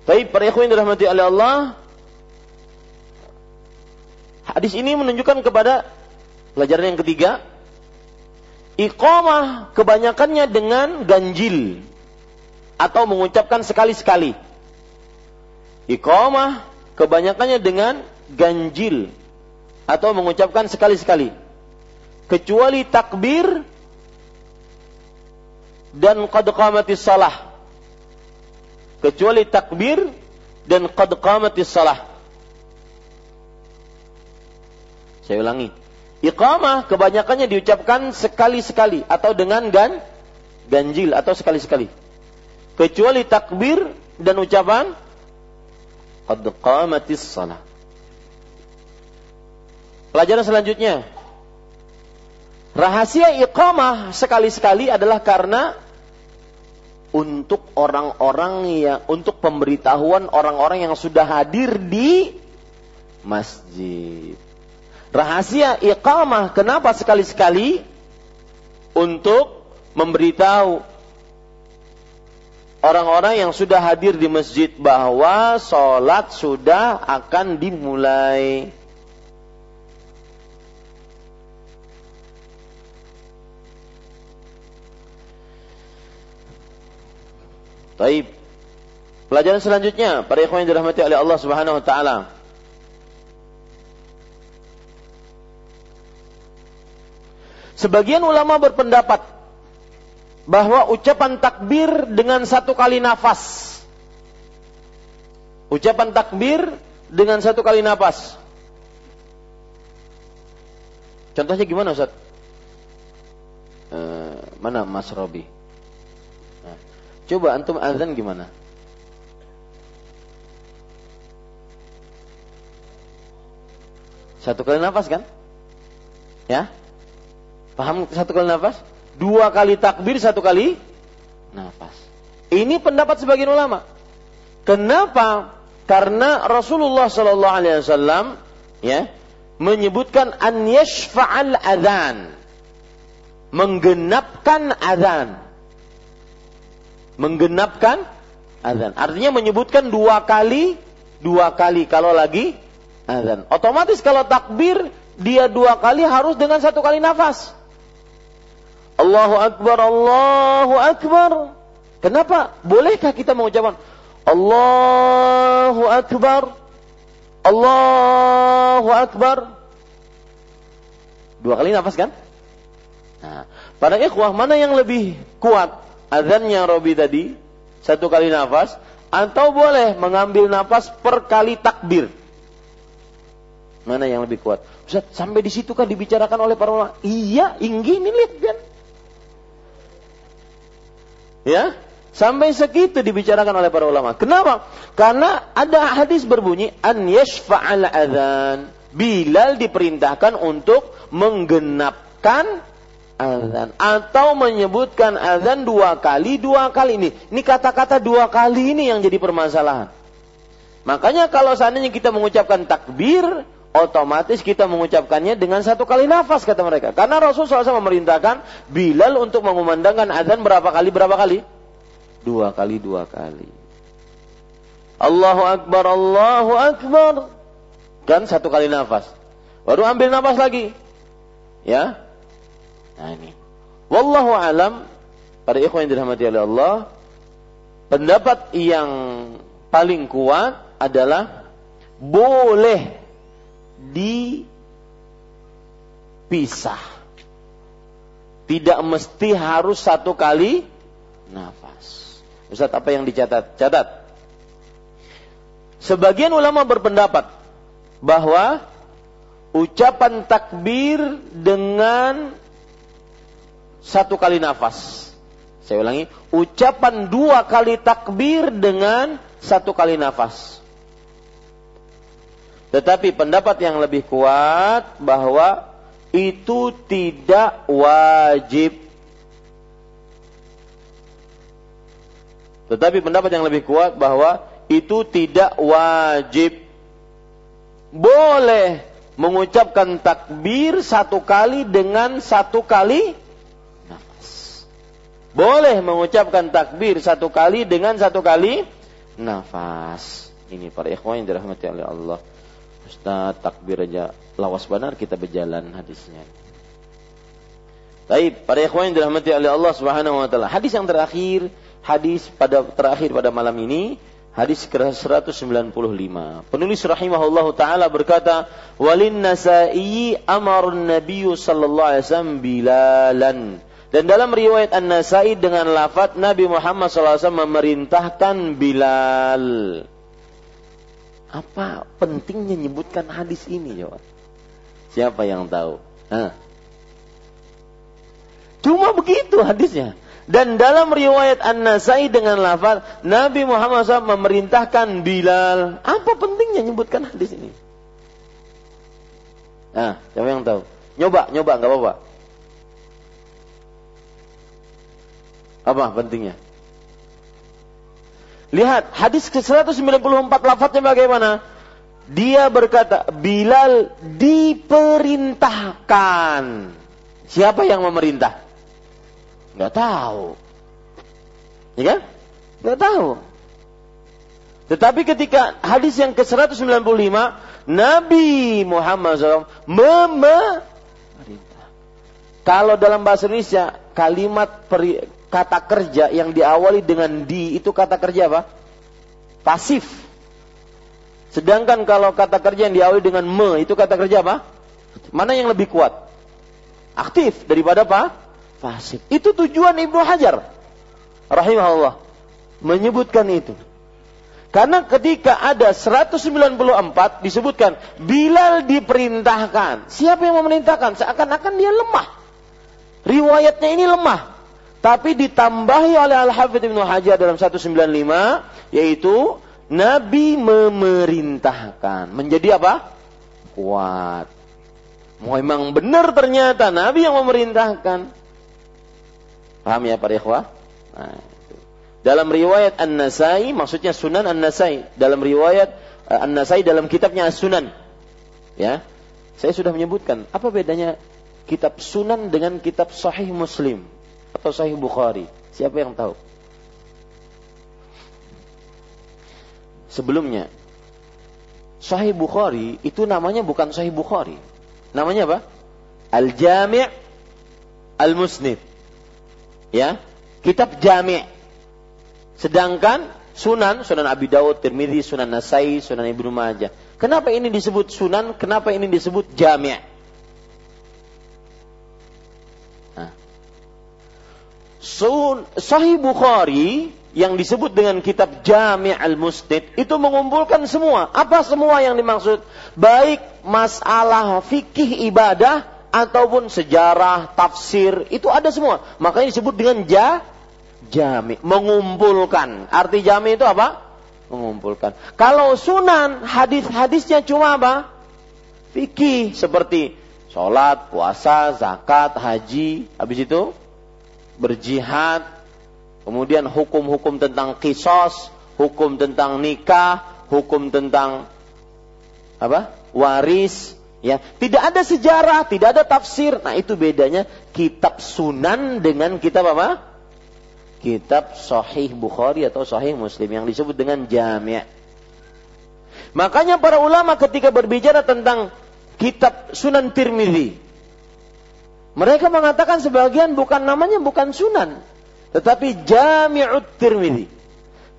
Baik, para ikhwan dirahmati oleh Allah, hadis ini menunjukkan kepada pelajaran yang ketiga, iqamah kebanyakannya dengan ganjil atau mengucapkan sekali-sekali. Iqamah kebanyakannya dengan ganjil atau mengucapkan sekali-sekali. Kecuali takbir dan qad qamatis salah. Kecuali takbir dan qad qamatis salah. Saya ulangi. Iqamah kebanyakannya diucapkan sekali-sekali atau dengan gan ganjil atau sekali-sekali. Kecuali takbir dan ucapan qad qamatis salah. Pelajaran selanjutnya. Rahasia iqamah sekali-sekali adalah karena untuk orang-orang yang untuk pemberitahuan orang-orang yang sudah hadir di masjid. Rahasia iqamah kenapa sekali-sekali untuk memberitahu orang-orang yang sudah hadir di masjid bahwa sholat sudah akan dimulai. Taib. Pelajaran selanjutnya, para ikhwan yang dirahmati oleh Allah Subhanahu wa taala. Sebagian ulama berpendapat bahwa ucapan takbir dengan satu kali nafas. Ucapan takbir dengan satu kali nafas. Contohnya gimana Ustaz? E, mana Mas Robi? Nah, coba antum azan gimana? Satu kali nafas kan? Ya? Paham satu kali nafas? Dua kali takbir, satu kali nafas. Ini pendapat sebagian ulama. Kenapa? Karena Rasulullah Sallallahu Alaihi Wasallam ya menyebutkan an yashfa'al adzan menggenapkan adzan menggenapkan adzan artinya menyebutkan dua kali dua kali kalau lagi adzan otomatis kalau takbir dia dua kali harus dengan satu kali nafas Allahu Akbar, Allahu Akbar. Kenapa? Bolehkah kita mengucapkan Allahu Akbar, Allahu Akbar? Dua kali nafas kan? Nah, pada ikhwah mana yang lebih kuat? Azannya Robi tadi, satu kali nafas, atau boleh mengambil nafas per kali takbir? Mana yang lebih kuat? Sampai di situ kan dibicarakan oleh para ulama. Iya, ini lihat kan. Ya, sampai segitu dibicarakan oleh para ulama. Kenapa? Karena ada hadis berbunyi an yashfa'al adzan. Bilal diperintahkan untuk menggenapkan azan atau menyebutkan azan dua kali dua kali ini. Ini kata-kata dua kali ini yang jadi permasalahan. Makanya kalau seandainya kita mengucapkan takbir, otomatis kita mengucapkannya dengan satu kali nafas kata mereka. Karena Rasul SAW memerintahkan Bilal untuk mengumandangkan azan berapa kali berapa kali? Dua kali dua kali. Allahu Akbar, Allahu Akbar. Kan satu kali nafas. Baru ambil nafas lagi. Ya. Nah ini. Wallahu alam. Pada ikhwan yang dirahmati oleh Allah. Pendapat yang paling kuat adalah boleh dipisah. Tidak mesti harus satu kali nafas. Ustaz apa yang dicatat? Catat. Sebagian ulama berpendapat bahwa ucapan takbir dengan satu kali nafas. Saya ulangi, ucapan dua kali takbir dengan satu kali nafas. Tetapi pendapat yang lebih kuat bahwa itu tidak wajib. Tetapi pendapat yang lebih kuat bahwa itu tidak wajib. Boleh mengucapkan takbir satu kali dengan satu kali nafas. Boleh mengucapkan takbir satu kali dengan satu kali nafas. Ini para ikhwan yang dirahmati oleh Allah. Ustaz takbir aja lawas benar kita berjalan hadisnya. Baik, para ikhwan yang dirahmati oleh Allah Subhanahu wa taala. Hadis yang terakhir, hadis pada terakhir pada malam ini, hadis ke-195. Penulis rahimahullahu taala berkata, "Walin Nasa'i amarun Nabiy sallallahu alaihi wasallam bilalan." Dan dalam riwayat An-Nasai dengan lafaz Nabi Muhammad SAW memerintahkan Bilal. Apa pentingnya menyebutkan hadis ini, coba? Siapa yang tahu? Hah? Cuma begitu hadisnya. Dan dalam riwayat An-Nasai dengan lafaz Nabi Muhammad SAW memerintahkan Bilal. Apa pentingnya menyebutkan hadis ini? Nah, siapa yang tahu? Nyoba, nyoba, nggak apa-apa. Apa pentingnya? Lihat hadis ke-194 lafadznya bagaimana? Dia berkata, Bilal diperintahkan. Siapa yang memerintah? Gak tahu. Ya kan? Gak tahu. Tetapi ketika hadis yang ke-195, Nabi Muhammad SAW memerintah. Kalau dalam bahasa Indonesia, kalimat peri, kata kerja yang diawali dengan di itu kata kerja apa? Pasif. Sedangkan kalau kata kerja yang diawali dengan me itu kata kerja apa? Mana yang lebih kuat? Aktif daripada apa? Pasif. Itu tujuan Ibnu Hajar rahimahullah menyebutkan itu. Karena ketika ada 194 disebutkan Bilal diperintahkan. Siapa yang memerintahkan? Seakan-akan dia lemah. Riwayatnya ini lemah. Tapi ditambahi oleh Al-Hafidh Ibnu Hajar dalam 195 yaitu Nabi memerintahkan. Menjadi apa? Kuat. Memang benar ternyata Nabi yang memerintahkan. Paham ya para ikhwah? Nah, Dalam riwayat An-Nasai, maksudnya Sunan An-Nasai. Dalam riwayat uh, An-Nasai dalam kitabnya As-Sunan. Ya. Saya sudah menyebutkan apa bedanya kitab Sunan dengan kitab Sahih Muslim atau Sahih Bukhari? Siapa yang tahu? Sebelumnya, Sahih Bukhari itu namanya bukan Sahih Bukhari. Namanya apa? Al-Jami' Al-Musnid. Ya, kitab Jami'. Sedangkan Sunan, Sunan Abi Dawud, Tirmidzi, Sunan Nasai, Sunan Ibnu Majah. Kenapa ini disebut Sunan? Kenapa ini disebut Jami'? Sahih Bukhari yang disebut dengan kitab Jami' al-Musnid itu mengumpulkan semua. Apa semua yang dimaksud? Baik masalah fikih ibadah ataupun sejarah, tafsir, itu ada semua. Makanya disebut dengan ja, jami, mengumpulkan. Arti jami itu apa? Mengumpulkan. Kalau sunan, hadis-hadisnya cuma apa? Fikih seperti sholat, puasa, zakat, haji. Habis itu berjihad, kemudian hukum-hukum tentang kisos, hukum tentang nikah, hukum tentang apa? waris, ya. Tidak ada sejarah, tidak ada tafsir. Nah, itu bedanya kitab Sunan dengan kitab apa? Kitab Sahih Bukhari atau Sahih Muslim yang disebut dengan Jami'. Makanya para ulama ketika berbicara tentang kitab Sunan Tirmidzi, mereka mengatakan sebagian bukan namanya bukan sunan, tetapi Jami'ut Tirmidzi.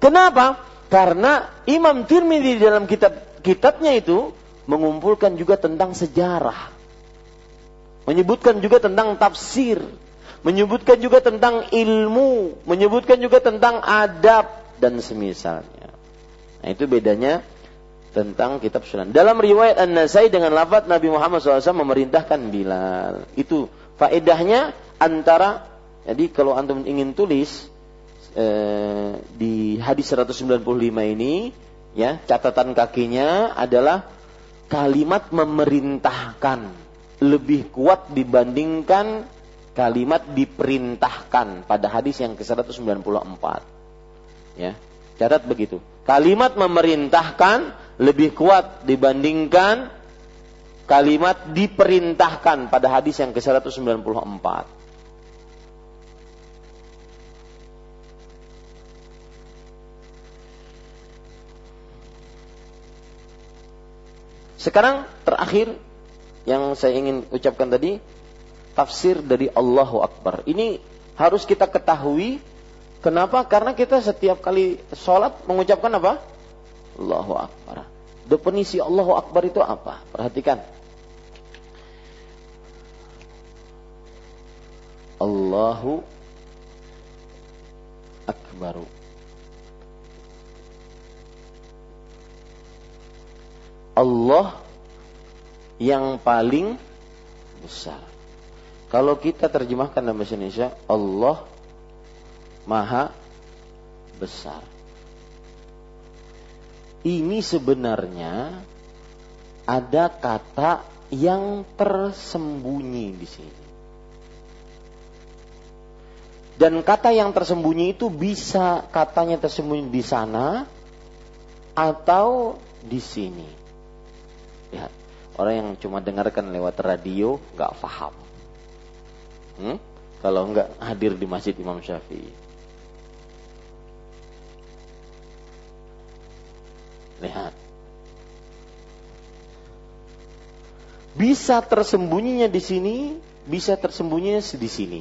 Kenapa? Karena Imam Tirmidzi dalam kitab kitabnya itu mengumpulkan juga tentang sejarah. Menyebutkan juga tentang tafsir, menyebutkan juga tentang ilmu, menyebutkan juga tentang adab dan semisalnya. Nah, itu bedanya tentang kitab sunan. Dalam riwayat An-Nasai dengan lafaz Nabi Muhammad SAW memerintahkan Bilal. Itu faedahnya antara jadi kalau antum ingin tulis eh, di hadis 195 ini ya catatan kakinya adalah kalimat memerintahkan lebih kuat dibandingkan kalimat diperintahkan pada hadis yang ke-194. Ya, catat begitu. Kalimat memerintahkan lebih kuat dibandingkan kalimat diperintahkan pada hadis yang ke-194. Sekarang terakhir yang saya ingin ucapkan tadi tafsir dari Allahu Akbar. Ini harus kita ketahui kenapa? Karena kita setiap kali sholat mengucapkan apa? Allahu Akbar. Definisi Allahu Akbar itu apa? Perhatikan. Allahu Akbaru. Allah yang paling besar. Kalau kita terjemahkan dalam bahasa Indonesia, Allah Maha Besar ini sebenarnya ada kata yang tersembunyi di sini. Dan kata yang tersembunyi itu bisa katanya tersembunyi di sana atau di sini. Lihat, orang yang cuma dengarkan lewat radio nggak paham. Hmm? Kalau nggak hadir di masjid Imam Syafi'i. Lihat. Bisa tersembunyinya di sini, bisa tersembunyinya di sini.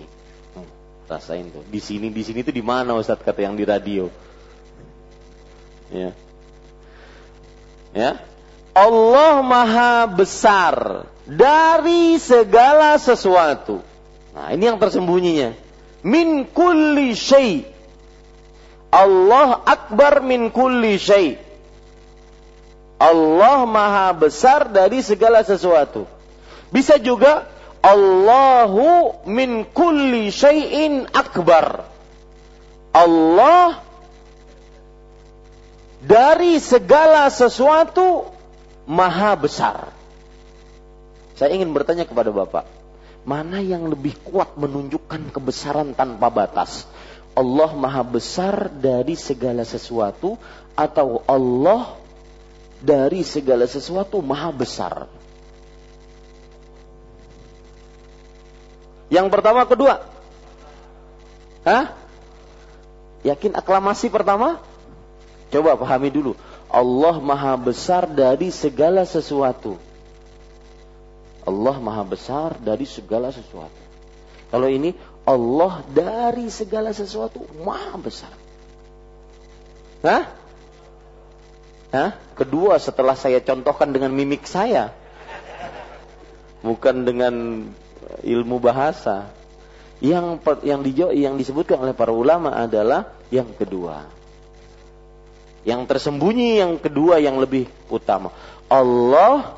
Hmm, rasain tuh. Di sini, di sini itu di mana Ustaz kata yang di radio? Ya. Ya. Allah Maha besar dari segala sesuatu. Nah, ini yang tersembunyinya. Min kulli syai. Allah akbar min kulli syai. Allah maha besar dari segala sesuatu. Bisa juga Allahu min kulli syai'in akbar. Allah dari segala sesuatu maha besar. Saya ingin bertanya kepada Bapak, mana yang lebih kuat menunjukkan kebesaran tanpa batas? Allah maha besar dari segala sesuatu atau Allah dari segala sesuatu maha besar. Yang pertama, kedua. Hah? Yakin aklamasi pertama? Coba pahami dulu. Allah maha besar dari segala sesuatu. Allah maha besar dari segala sesuatu. Kalau ini Allah dari segala sesuatu maha besar. Hah? Hah? Kedua setelah saya contohkan dengan mimik saya. Bukan dengan ilmu bahasa. Yang yang dijawab yang disebutkan oleh para ulama adalah yang kedua. Yang tersembunyi yang kedua yang lebih utama. Allah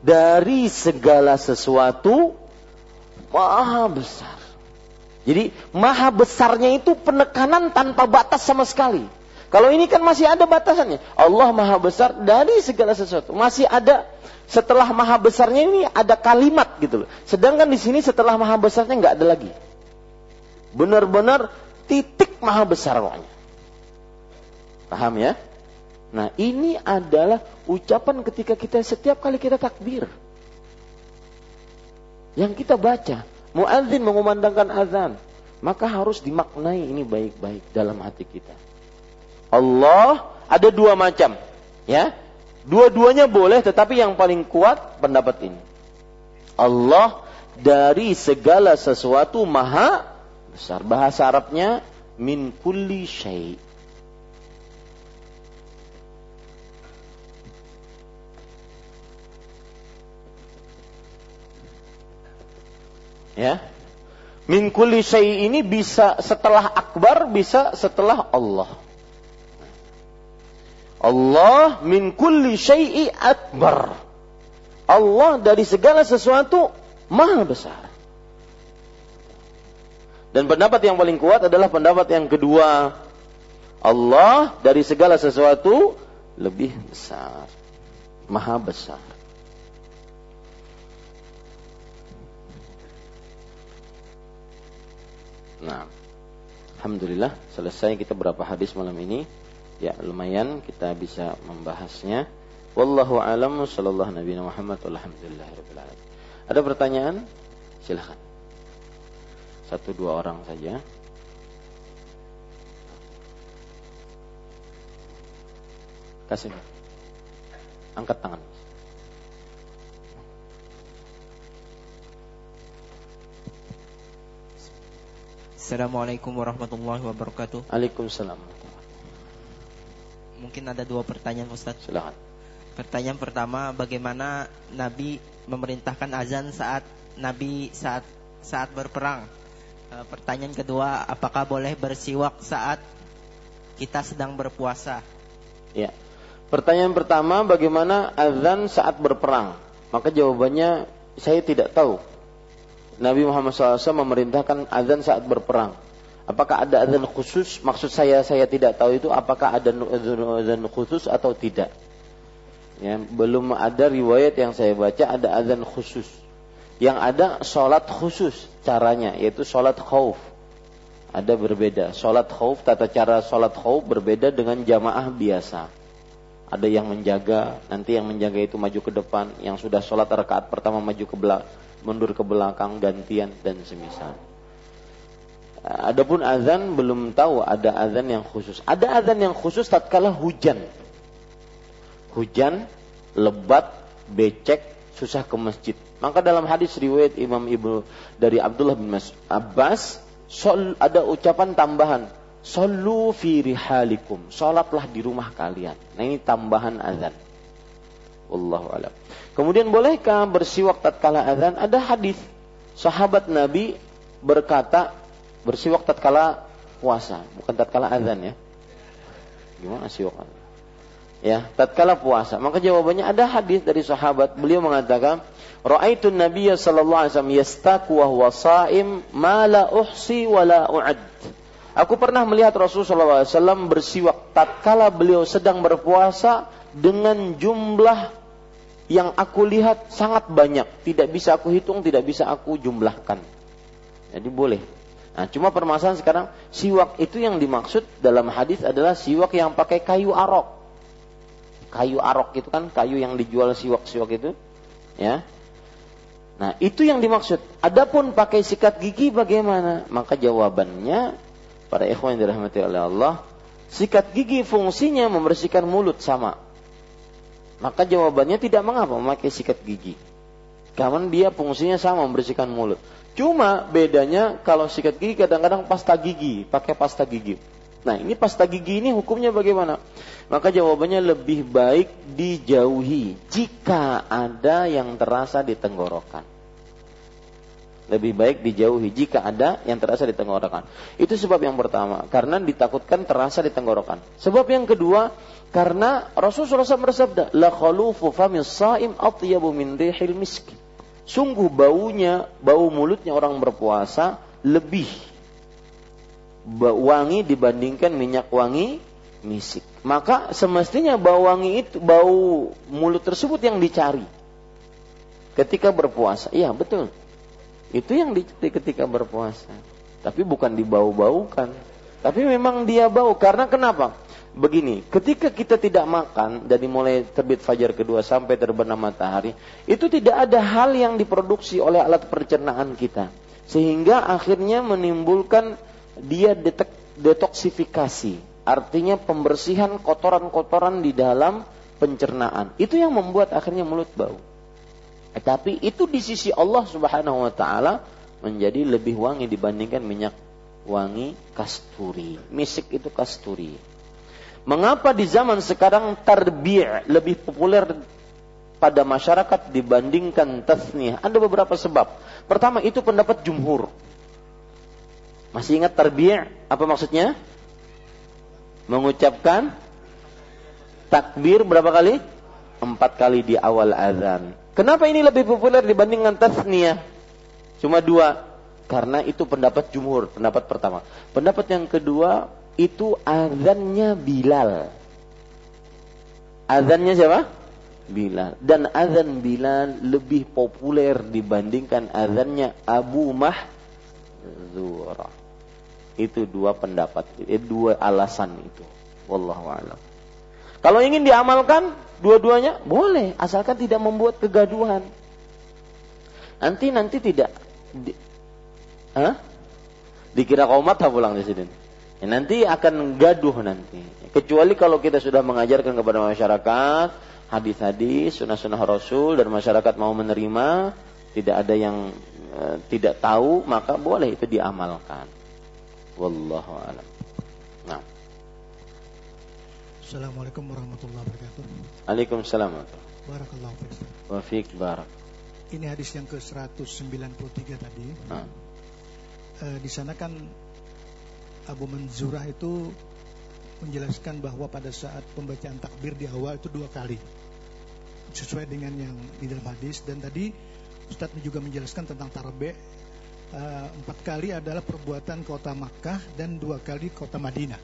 dari segala sesuatu maha besar. Jadi maha besarnya itu penekanan tanpa batas sama sekali. Kalau ini kan masih ada batasannya. Allah maha besar dari segala sesuatu. Masih ada setelah maha besarnya ini ada kalimat gitu loh. Sedangkan di sini setelah maha besarnya nggak ada lagi. Benar-benar titik maha besar pokoknya. Paham ya? Nah ini adalah ucapan ketika kita setiap kali kita takbir. Yang kita baca. Muadzin mengumandangkan azan. Maka harus dimaknai ini baik-baik dalam hati kita. Allah ada dua macam, ya. Dua-duanya boleh, tetapi yang paling kuat pendapat ini. Allah dari segala sesuatu maha besar. Bahasa Arabnya min kulli syai. Ya. Min kulli syai ini bisa setelah akbar, bisa setelah Allah. Allah min kulli syai'i akbar. Allah dari segala sesuatu maha besar. Dan pendapat yang paling kuat adalah pendapat yang kedua. Allah dari segala sesuatu lebih besar. Maha besar. Nah, Alhamdulillah selesai kita berapa hadis malam ini. Ya lumayan kita bisa membahasnya. Wallahu alam sallallahu nabi Muhammad walhamdulillah Ada pertanyaan? Silahkan. Satu dua orang saja. Kasih. Angkat tangan. Assalamualaikum warahmatullahi wabarakatuh. Waalaikumsalam. Mungkin ada dua pertanyaan Ustaz. Silakan. Pertanyaan pertama, bagaimana Nabi memerintahkan azan saat Nabi saat saat berperang? E, pertanyaan kedua, apakah boleh bersiwak saat kita sedang berpuasa? Ya. Pertanyaan pertama, bagaimana azan saat berperang? Maka jawabannya saya tidak tahu. Nabi Muhammad SAW memerintahkan azan saat berperang. Apakah ada azan khusus? Maksud saya saya tidak tahu itu apakah ada azan khusus atau tidak. Ya, belum ada riwayat yang saya baca ada azan khusus. Yang ada sholat khusus caranya yaitu sholat khauf. Ada berbeda. Sholat khauf, tata cara sholat khauf berbeda dengan jamaah biasa. Ada yang menjaga, nanti yang menjaga itu maju ke depan, yang sudah sholat rakaat pertama maju ke belakang mundur ke belakang gantian dan semisal. Adapun azan belum tahu ada azan yang khusus. Ada azan yang khusus tatkala hujan. Hujan, lebat, becek, susah ke masjid. Maka dalam hadis riwayat Imam Ibnu dari Abdullah bin Mas Abbas, sol, ada ucapan tambahan, Sallu fi rihalikum. Salatlah di rumah kalian. Nah ini tambahan azan. Wallahu alam. Kemudian bolehkah bersiwak tatkala azan? Ada hadis sahabat Nabi berkata bersiwak tatkala puasa, bukan tatkala azan ya. Gimana siwak? Ya, tatkala puasa. Maka jawabannya ada hadis dari sahabat. Beliau mengatakan, "Ra'aitu Nabiyya sallallahu alaihi wasallam yastaku wa huwa sha'im ma la uhsi wa la u'ad." Aku pernah melihat Rasulullah SAW bersiwak tatkala beliau sedang berpuasa dengan jumlah yang aku lihat sangat banyak, tidak bisa aku hitung, tidak bisa aku jumlahkan. Jadi boleh. Nah, cuma permasalahan sekarang siwak itu yang dimaksud dalam hadis adalah siwak yang pakai kayu arok. Kayu arok itu kan kayu yang dijual siwak-siwak itu, ya. Nah, itu yang dimaksud. Adapun pakai sikat gigi bagaimana? Maka jawabannya para ikhwan yang dirahmati oleh Allah, sikat gigi fungsinya membersihkan mulut sama. Maka jawabannya tidak mengapa memakai sikat gigi. Karena dia fungsinya sama membersihkan mulut. Cuma bedanya kalau sikat gigi kadang-kadang pasta gigi, pakai pasta gigi. Nah ini pasta gigi ini hukumnya bagaimana? Maka jawabannya lebih baik dijauhi jika ada yang terasa di tenggorokan. Lebih baik dijauhi jika ada yang terasa di tenggorokan. Itu sebab yang pertama, karena ditakutkan terasa di tenggorokan. Sebab yang kedua, karena Rasulullah SAW bersabda, La khalufu famis sa'im atyabu min rihil. Sungguh baunya, bau mulutnya orang berpuasa lebih wangi dibandingkan minyak wangi misik. Maka semestinya bau wangi itu, bau mulut tersebut yang dicari ketika berpuasa. Iya betul. Itu yang dicari ketika berpuasa. Tapi bukan dibau-baukan. Tapi memang dia bau. Karena kenapa? Begini, ketika kita tidak makan dari mulai terbit fajar kedua sampai terbenam matahari, itu tidak ada hal yang diproduksi oleh alat pencernaan kita. Sehingga akhirnya menimbulkan dia detek, detoksifikasi. Artinya pembersihan kotoran-kotoran di dalam pencernaan. Itu yang membuat akhirnya mulut bau. Eh, tapi itu di sisi Allah Subhanahu wa taala menjadi lebih wangi dibandingkan minyak wangi kasturi. Misik itu kasturi. Mengapa di zaman sekarang tarbi' lebih populer pada masyarakat dibandingkan tasnih? Ada beberapa sebab. Pertama itu pendapat jumhur. Masih ingat tarbi' apa maksudnya? Mengucapkan takbir berapa kali? Empat kali di awal azan. Kenapa ini lebih populer dibandingkan tasniyah? Cuma dua. Karena itu pendapat jumhur, pendapat pertama. Pendapat yang kedua itu azannya Bilal. Azannya siapa? Bilal. Dan azan Bilal lebih populer dibandingkan azannya Abu Mahzura. Itu dua pendapat, eh, dua alasan itu. Wallahu a'lam. Kalau ingin diamalkan dua-duanya boleh, asalkan tidak membuat kegaduhan. Nanti nanti tidak di, Hah? Dikira komat pulang di sini. Ya, nanti akan gaduh nanti. Kecuali kalau kita sudah mengajarkan kepada masyarakat hadis-hadis, sunnah-sunnah Rasul dan masyarakat mau menerima, tidak ada yang e, tidak tahu, maka boleh itu diamalkan. Wallahu a'lam. Nah. Assalamualaikum warahmatullahi wabarakatuh. Waalaikumsalam. Barakallahu fiik. Wa fiik barak. Ini hadis yang ke-193 tadi. Nah. E, di sana kan Abu Manzurah itu menjelaskan bahwa pada saat pembacaan takbir di awal itu dua kali sesuai dengan yang di dalam hadis dan tadi Ustadz juga menjelaskan tentang tarbe uh, empat kali adalah perbuatan kota Makkah dan dua kali kota Madinah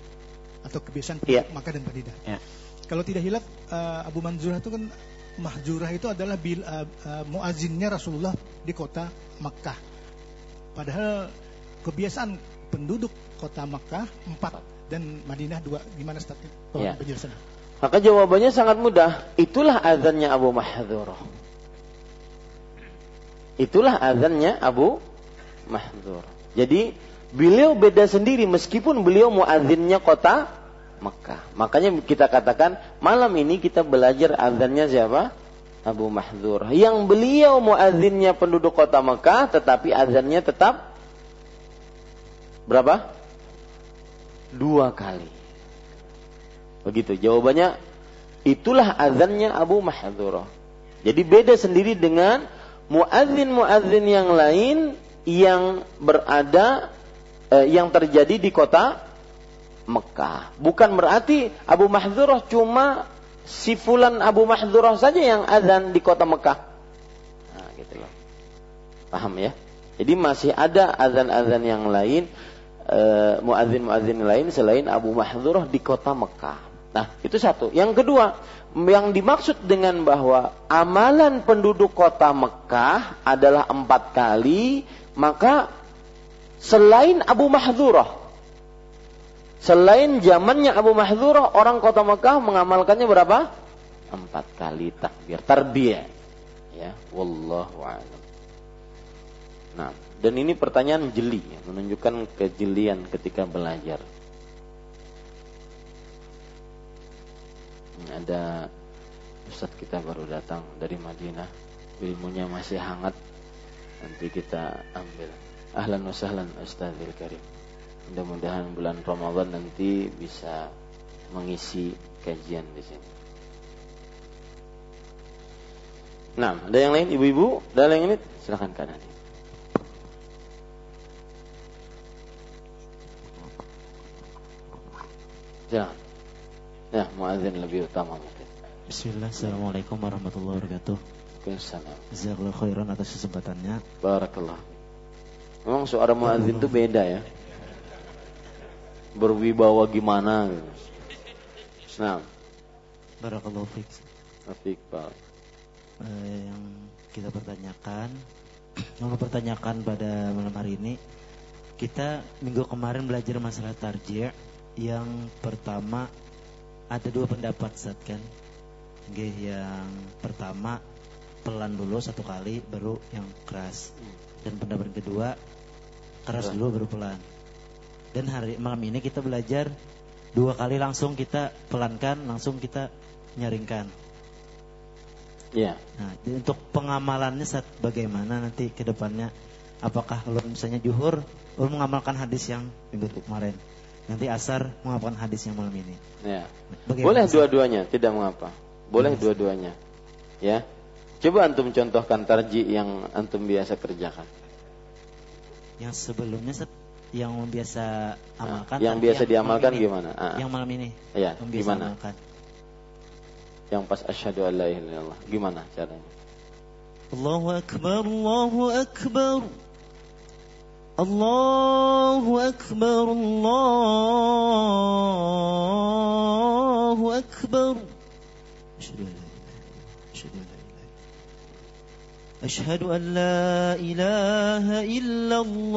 atau kebiasaan yeah. Makkah dan Madinah. Yeah. Kalau tidak hilaf uh, Abu Manzurah itu kan Mahjurah itu adalah bil, uh, uh, muazinnya Rasulullah di kota Makkah. Padahal kebiasaan penduduk kota Makkah empat dan Madinah dua. Gimana statusnya? Ya. Penjelasan. Maka jawabannya sangat mudah. Itulah azannya Abu Mahdhurah. Itulah azannya Abu Mahdhurah. Jadi beliau beda sendiri meskipun beliau muazinnya kota Mekah. Makanya kita katakan malam ini kita belajar azannya siapa? Abu Mahdhurah. Yang beliau muazinnya penduduk kota Mekah tetapi azannya tetap berapa? dua kali. Begitu jawabannya itulah azannya Abu Mahdhurah. Jadi beda sendiri dengan muadzin-muadzin yang lain yang berada eh, yang terjadi di kota Mekah. Bukan berarti Abu Mahdhurah cuma si fulan Abu Mahdhurah saja yang azan di kota Mekah. Nah, gitu loh. Paham ya? Jadi masih ada azan-azan yang lain muadzin-muadzin lain selain Abu Mahdzurah di kota Mekah. Nah, itu satu. Yang kedua, yang dimaksud dengan bahwa amalan penduduk kota Mekah adalah empat kali, maka selain Abu Mahdzurah, selain zamannya Abu Mahdzurah, orang kota Mekah mengamalkannya berapa? Empat kali takbir tarbiyah. Ya, wallahu a'lam. Nah, dan ini pertanyaan jeli, ya, menunjukkan kejelian ketika belajar. Ini ada Ustadz kita baru datang dari Madinah, ilmunya masih hangat. Nanti kita ambil. Ahlan wa sahlan Ustadzil Karim. Mudah-mudahan bulan Ramadan nanti bisa mengisi kajian di sini. Nah, ada yang lain ibu-ibu? Ada yang ini? Silahkan kanan. Ya. Ya, muadzin lebih utama mungkin. Bismillah, Assalamualaikum warahmatullahi wabarakatuh. Waalaikumsalam. Jazakallahu khairan atas kesempatannya. Barakallah. Memang suara muadzin itu beda ya. Berwibawa gimana gitu. Nah. Barakallahu fiik. Fiik, Pak. Eh, yang kita pertanyakan, (clears throat) yang pertanyakan pada malam hari ini, kita minggu kemarin belajar masalah tarjih yang pertama ada dua pendapat saat kan? Oke, yang pertama pelan dulu satu kali baru yang keras. Dan pendapat kedua keras dulu baru pelan. Dan hari malam ini kita belajar dua kali langsung kita pelankan langsung kita nyaringkan. Ya yeah. nah untuk pengamalannya saat bagaimana nanti ke depannya apakah kalau misalnya juhur lo mengamalkan hadis yang minggu kemarin Nanti asar mengapakan hadis yang malam ini. Ya. Boleh dua-duanya, tidak mengapa. Boleh dua-duanya. Ya. Coba antum contohkan tarji yang antum biasa kerjakan. Yang sebelumnya set, yang biasa amalkan. Nah, yang biasa yang diamalkan gimana? Ah. Yang malam ini. Ya, gimana? Amalkan. yang pas asyhadu alla ilaha illallah. Gimana caranya? Allahu akbar, Allahu akbar. Allahu akbar, Allahu akbar. Asyhadu an la ilaha illallah.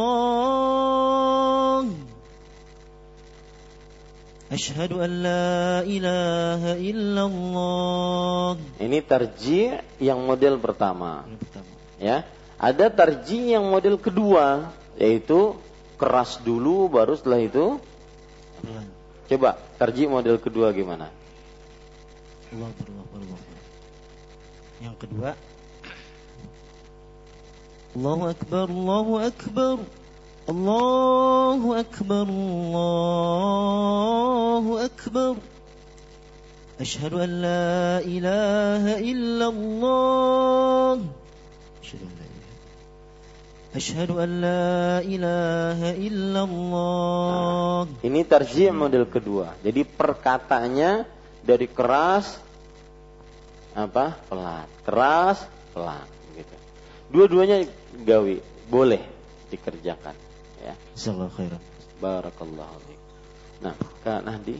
Asyhadu an la ilaha illallah. Ini tarji yang model pertama. Ini pertama. Ya. Ada tarji yang model kedua yaitu keras dulu baru setelah itu Pelan. coba tarji model kedua gimana? Allah Akbar, Allah Allah. Yang kedua Allahu Akbar, Allahu Akbar. Allahu Akbar, Allahu Akbar. Asyhadu an la ilaha illallah. Asyhadu an ilaha Asyhadu an la ilaha illallah. Ini tarji model kedua. Jadi perkataannya dari keras apa? pelan. Keras, pelan gitu. Dua-duanya gawi, boleh dikerjakan ya. Jazakallahu khairan. Barakallahu fiik. Nah, Kak Nahdi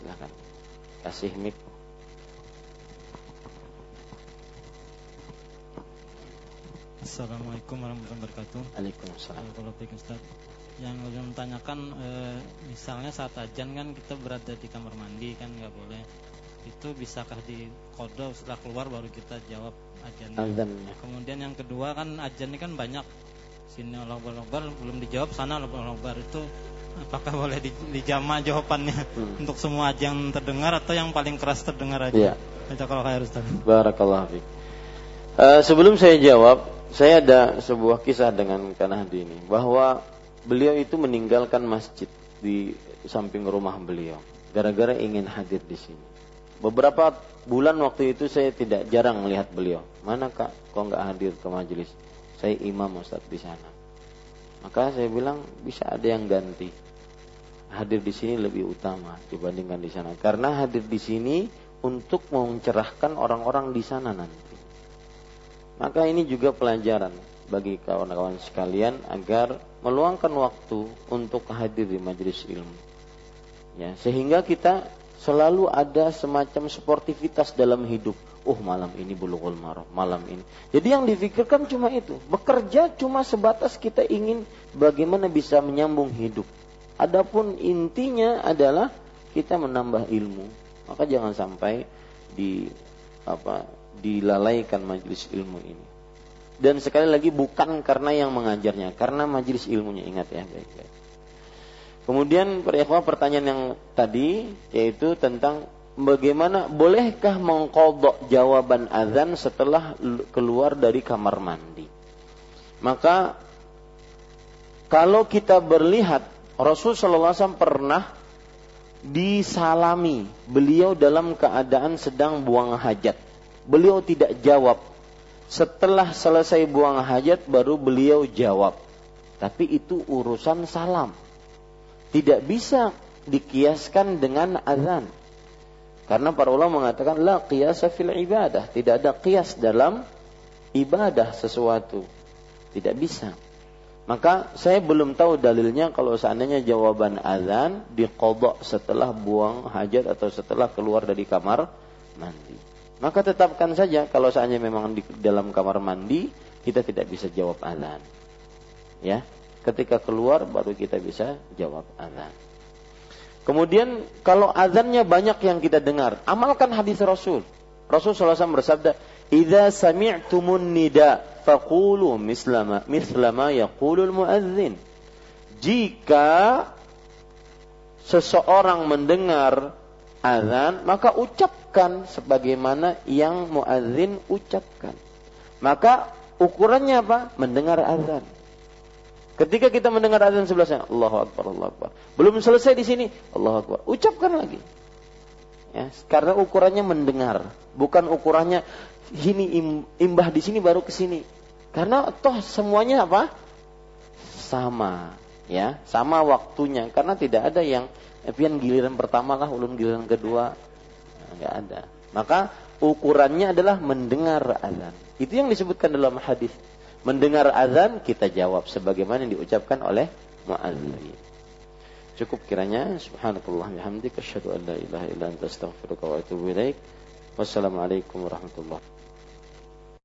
silakan. Kasih mic. Assalamualaikum warahmatullahi wabarakatuh. Waalaikumsalam. Ustaz, yang lebih menanyakan eh, misalnya saat ajan kan kita berada di kamar mandi kan nggak boleh. Itu bisakah di kodo setelah keluar baru kita jawab ajan. Kemudian yang kedua kan ajan ini kan banyak. Sini Akbar belum dijawab, sana Akbar itu apakah boleh di, dijama jawabannya Hmm. untuk semua ajan terdengar atau yang paling keras terdengar aja? Iya. Itu kalau khair Ustaz. Barakallahu fiik. Eh, sebelum saya jawab, saya ada sebuah kisah dengan Kanahdi ini bahwa beliau itu meninggalkan masjid di samping rumah beliau gara-gara ingin hadir di sini. Beberapa bulan waktu itu saya tidak jarang melihat beliau. Mana kak, kok nggak hadir ke majelis? Saya imam Ustaz di sana. Maka saya bilang bisa ada yang ganti. Hadir di sini lebih utama dibandingkan di sana. Karena hadir di sini untuk mencerahkan orang-orang di sana nanti. Maka ini juga pelajaran bagi kawan-kawan sekalian agar meluangkan waktu untuk hadir di majelis ilmu. Ya, sehingga kita selalu ada semacam sportivitas dalam hidup. Oh, malam ini bulughul maram, malam ini. Jadi yang difikirkan cuma itu. Bekerja cuma sebatas kita ingin bagaimana bisa menyambung hidup. Adapun intinya adalah kita menambah ilmu. Maka jangan sampai di apa dilalaikan majelis ilmu ini. Dan sekali lagi bukan karena yang mengajarnya, karena majelis ilmunya ingat ya baik-baik. Kemudian perikhwah pertanyaan yang tadi yaitu tentang bagaimana bolehkah mengkodok jawaban azan setelah keluar dari kamar mandi. Maka kalau kita berlihat Rasul Shallallahu Alaihi Wasallam pernah disalami beliau dalam keadaan sedang buang hajat. Beliau tidak jawab. Setelah selesai buang hajat baru beliau jawab. Tapi itu urusan salam. Tidak bisa dikiaskan dengan azan. Karena para ulama mengatakan la qiyasa fil ibadah, tidak ada qiyas dalam ibadah sesuatu. Tidak bisa. Maka saya belum tahu dalilnya kalau seandainya jawaban azan dikodok setelah buang hajat atau setelah keluar dari kamar mandi. Maka tetapkan saja kalau seandainya memang di dalam kamar mandi kita tidak bisa jawab azan. Ya, ketika keluar baru kita bisa jawab azan. Kemudian kalau azannya banyak yang kita dengar, amalkan hadis Rasul. Rasul SAW bersabda, "Idza sami'tumun nida faqulu mislama mislama yaqulul muadzin." Jika seseorang mendengar azan, maka ucapkan sebagaimana yang muadzin ucapkan. Maka ukurannya apa? Mendengar azan. Ketika kita mendengar azan sebelahnya, Allahu Akbar, Allahu Akbar. Belum selesai di sini, Allahu Akbar. Ucapkan lagi. Ya, karena ukurannya mendengar, bukan ukurannya ini im- imbah di sini baru ke sini. Karena toh semuanya apa? Sama, ya, sama waktunya. Karena tidak ada yang eh, pian giliran pertama lah, ulun giliran kedua, nggak ada. Maka ukurannya adalah mendengar azan. Itu yang disebutkan dalam hadis. Mendengar azan kita jawab sebagaimana yang diucapkan oleh muadzin. Cukup kiranya subhanakallah bihamdika asyhadu an la ilaha illa anta astaghfiruka wa atubu ilaik. Wassalamualaikum warahmatullahi